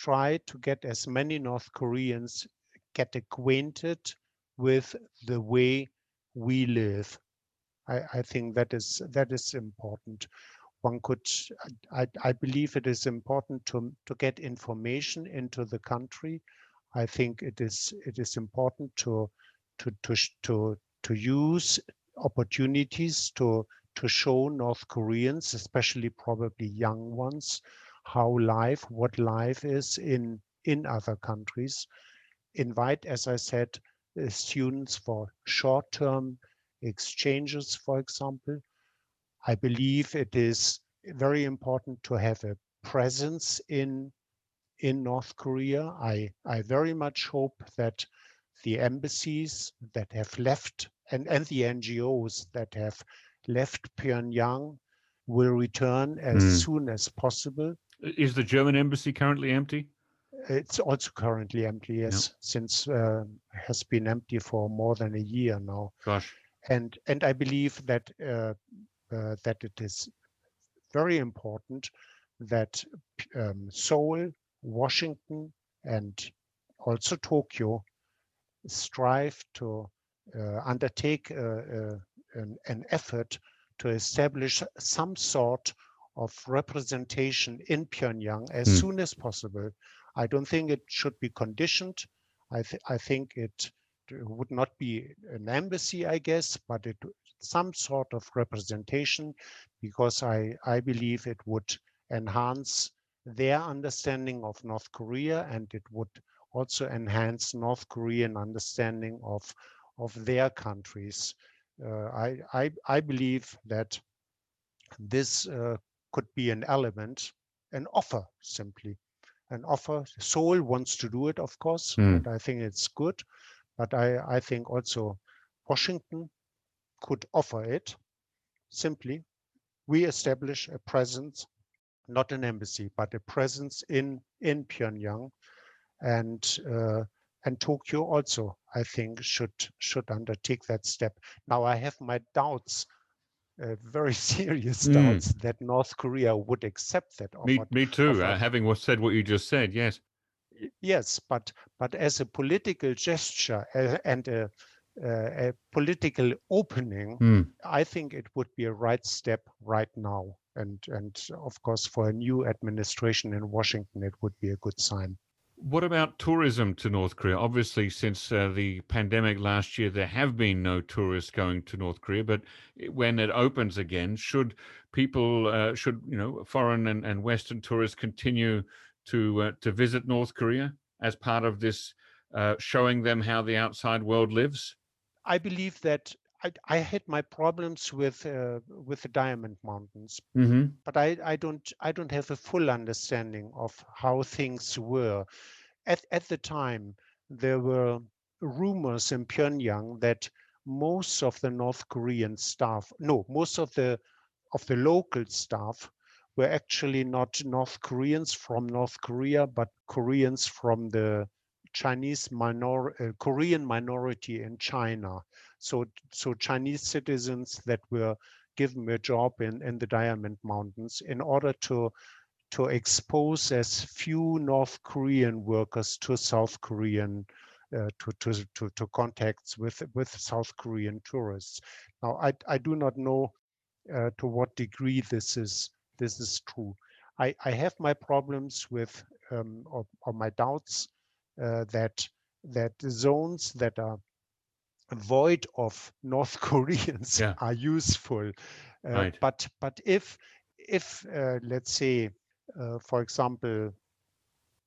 try to get as many North Koreans get acquainted with the way we live. I, I think that is that is important. One could, I, I believe it is important to to get information into the country. I think it is it is important to to to to to use opportunities to to show North Koreans, especially probably young ones, how life, what life is in in other countries. Invite, as I said, uh, students for short-term exchanges, for example. I believe it is very important to have a presence in in North Korea. I, I very much hope that the embassies that have left and, and the NGOs that have left Pyongyang will return as mm. soon as possible. Is the German embassy currently empty? It's also currently empty, yes, since uh, has been empty for more than a year now. Gosh. And and I believe that uh, uh, that it is very important that um, Seoul, Washington, and also Tokyo strive to uh, undertake uh, uh, an, an effort to establish some sort of representation in Pyongyang as Mm. soon as possible. I don't think it should be conditioned. I, th- I think it would not be an embassy, I guess, but it some sort of representation because I, I believe it would enhance their understanding of North Korea and it would also enhance North Korean understanding of, of their countries. Uh, I, I, I believe that this uh, could be an element, an offer simply, an offer. Seoul wants to do it, of course, Mm. and I think it's good. But I, I think also Washington could offer it simply. We establish a presence, not an embassy, but a presence in, in Pyongyang. And uh, and Tokyo also, I think, should should undertake that step. Now I have my doubts, uh, very serious Mm. doubts that North Korea would accept that offer. Me, me too. Uh, having said what you just said, yes. Yes, but but as a political gesture uh, and a, uh, a political opening, Mm. I think it would be a right step right now. And and of course, for a new administration in Washington, it would be a good sign. What about tourism to North Korea? Obviously, since uh, the pandemic last year, there have been no tourists going to North Korea. But when it opens again, should people, uh, should you know, foreign and, and Western tourists continue to uh, to visit North Korea as part of this, uh, showing them how the outside world lives? I believe that I, I had my problems with uh, with the Diamond Mountains, Mm-hmm. but I, I don't I don't have a full understanding of how things were. At at the time, there were rumors in Pyongyang that most of the North Korean staff, no, most of the of the local staff were actually not North Koreans from North Korea, but Koreans from the Chinese minor uh, Korean minority in China. So so Chinese citizens that were given a job in, in the Diamond Mountains in order to to expose as few North Korean workers to South Korean uh, to, to, to, to contacts with, with South Korean tourists. Now, I, I do not know uh, to what degree this is this is true. I, I have my problems with um, or, or my doubts uh, that that zones that are void of North Koreans Yeah. are useful. Uh, Right. But but if if uh, let's say, uh, for example,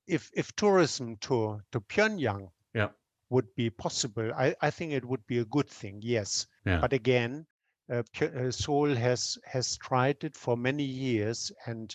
if if tourism to to Pyongyang Yeah. would be possible, I, I think it would be a good thing. Yes, Yeah. but again, uh, uh, Seoul has has tried it for many years, and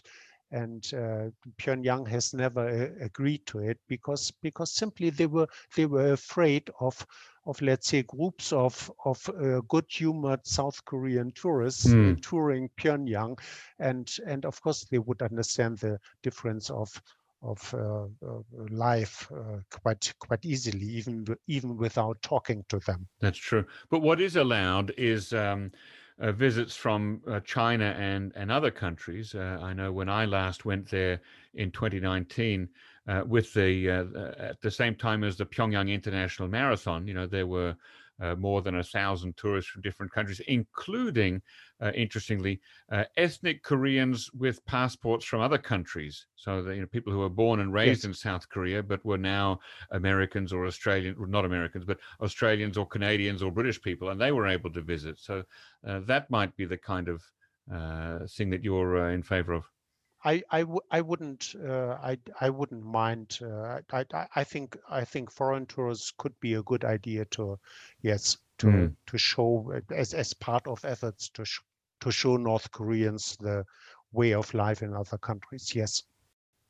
and uh, Pyongyang has never uh, agreed to it because because simply they were they were afraid of of let's say groups of of uh, good humored South Korean tourists Mm. touring Pyongyang, and and of course they would understand the difference of of uh, uh, life uh, quite quite easily even even without talking to them. That's true. But what is allowed is um, uh, visits from uh, China and, and other countries. Uh, I know when I last went there in 2019, uh, with the uh, uh, at the same time as the Pyongyang International Marathon, you know, there were uh, more than a thousand tourists from different countries, including, uh, interestingly, uh, ethnic Koreans with passports from other countries. So, the, you know, people who were born and raised Yes. in South Korea, but were now Americans or Australian, well, not Americans, but Australians or Canadians or British people, and they were able to visit. So uh, that might be the kind of uh, thing that you're uh, in favor of. I I, w- I wouldn't uh, I I wouldn't mind. Uh, I, I I think I think foreign tours could be a good idea to, yes, to Mm. to show uh, as as part of efforts to sh- to show North Koreans the way of life in other countries. Yes.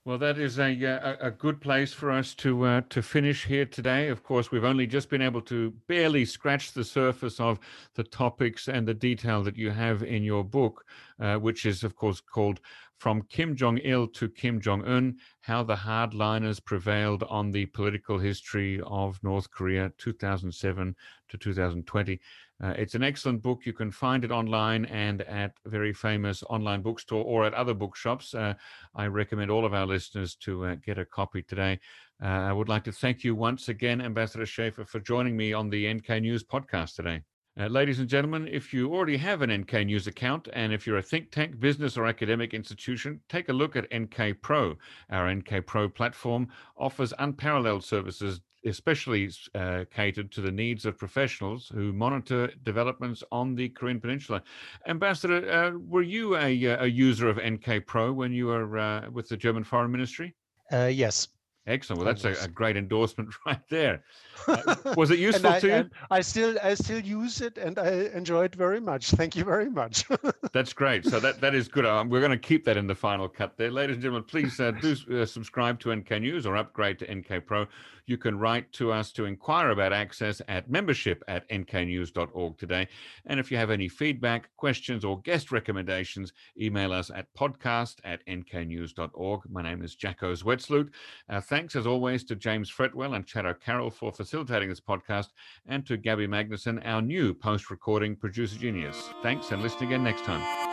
Well, that is a uh, a a good place for us to uh, to finish here today. Of course, we've only just been able to barely scratch the surface of the topics and the detail that you have in your book, uh, which is, of course, called "From Kim Jong Il to Kim Jong Un: How the Hardliners Prevailed on the Political History of North Korea, 2007 to 2020." Uh, it's an excellent book. You can find it online and at very famous online bookstore or at other bookshops. Uh, I recommend all of our listeners to uh, get a copy today. Uh, I would like to thank you once again, Ambassador Schaefer, for joining me on the NK News podcast today. Uh, ladies and gentlemen, if you already have an NK News account and if you're a think tank, business, or academic institution, take a look at NK Pro. Our NK Pro platform offers unparalleled services, especially uh, catered to the needs of professionals who monitor developments on the Korean Peninsula. Ambassador, uh, were you a, uh, a, user of NK Pro when you were uh, with the German Foreign Ministry? Uh, yes. Excellent. Well, that's a, a, great endorsement right there. Uh, was it useful I, to you? I still, I still use it, and I enjoy it very much. Thank you very much. that's great. So that that is good. Um, we're going to keep that in the final cut there, ladies and gentlemen. Please uh, do uh, subscribe to NK News or upgrade to NK Pro. You can write to us to inquire about access at membership at nknews.org today. And if you have any feedback, questions, or guest recommendations, email us at podcast at nknews.org. My name is Jacco Zwetsloot. Uh, thanks, as always, to James Fretwell and Chad O'Carroll for facilitating this podcast, and to Gabby Magnuson, our new post recording producer genius. Thanks, and listen again next time.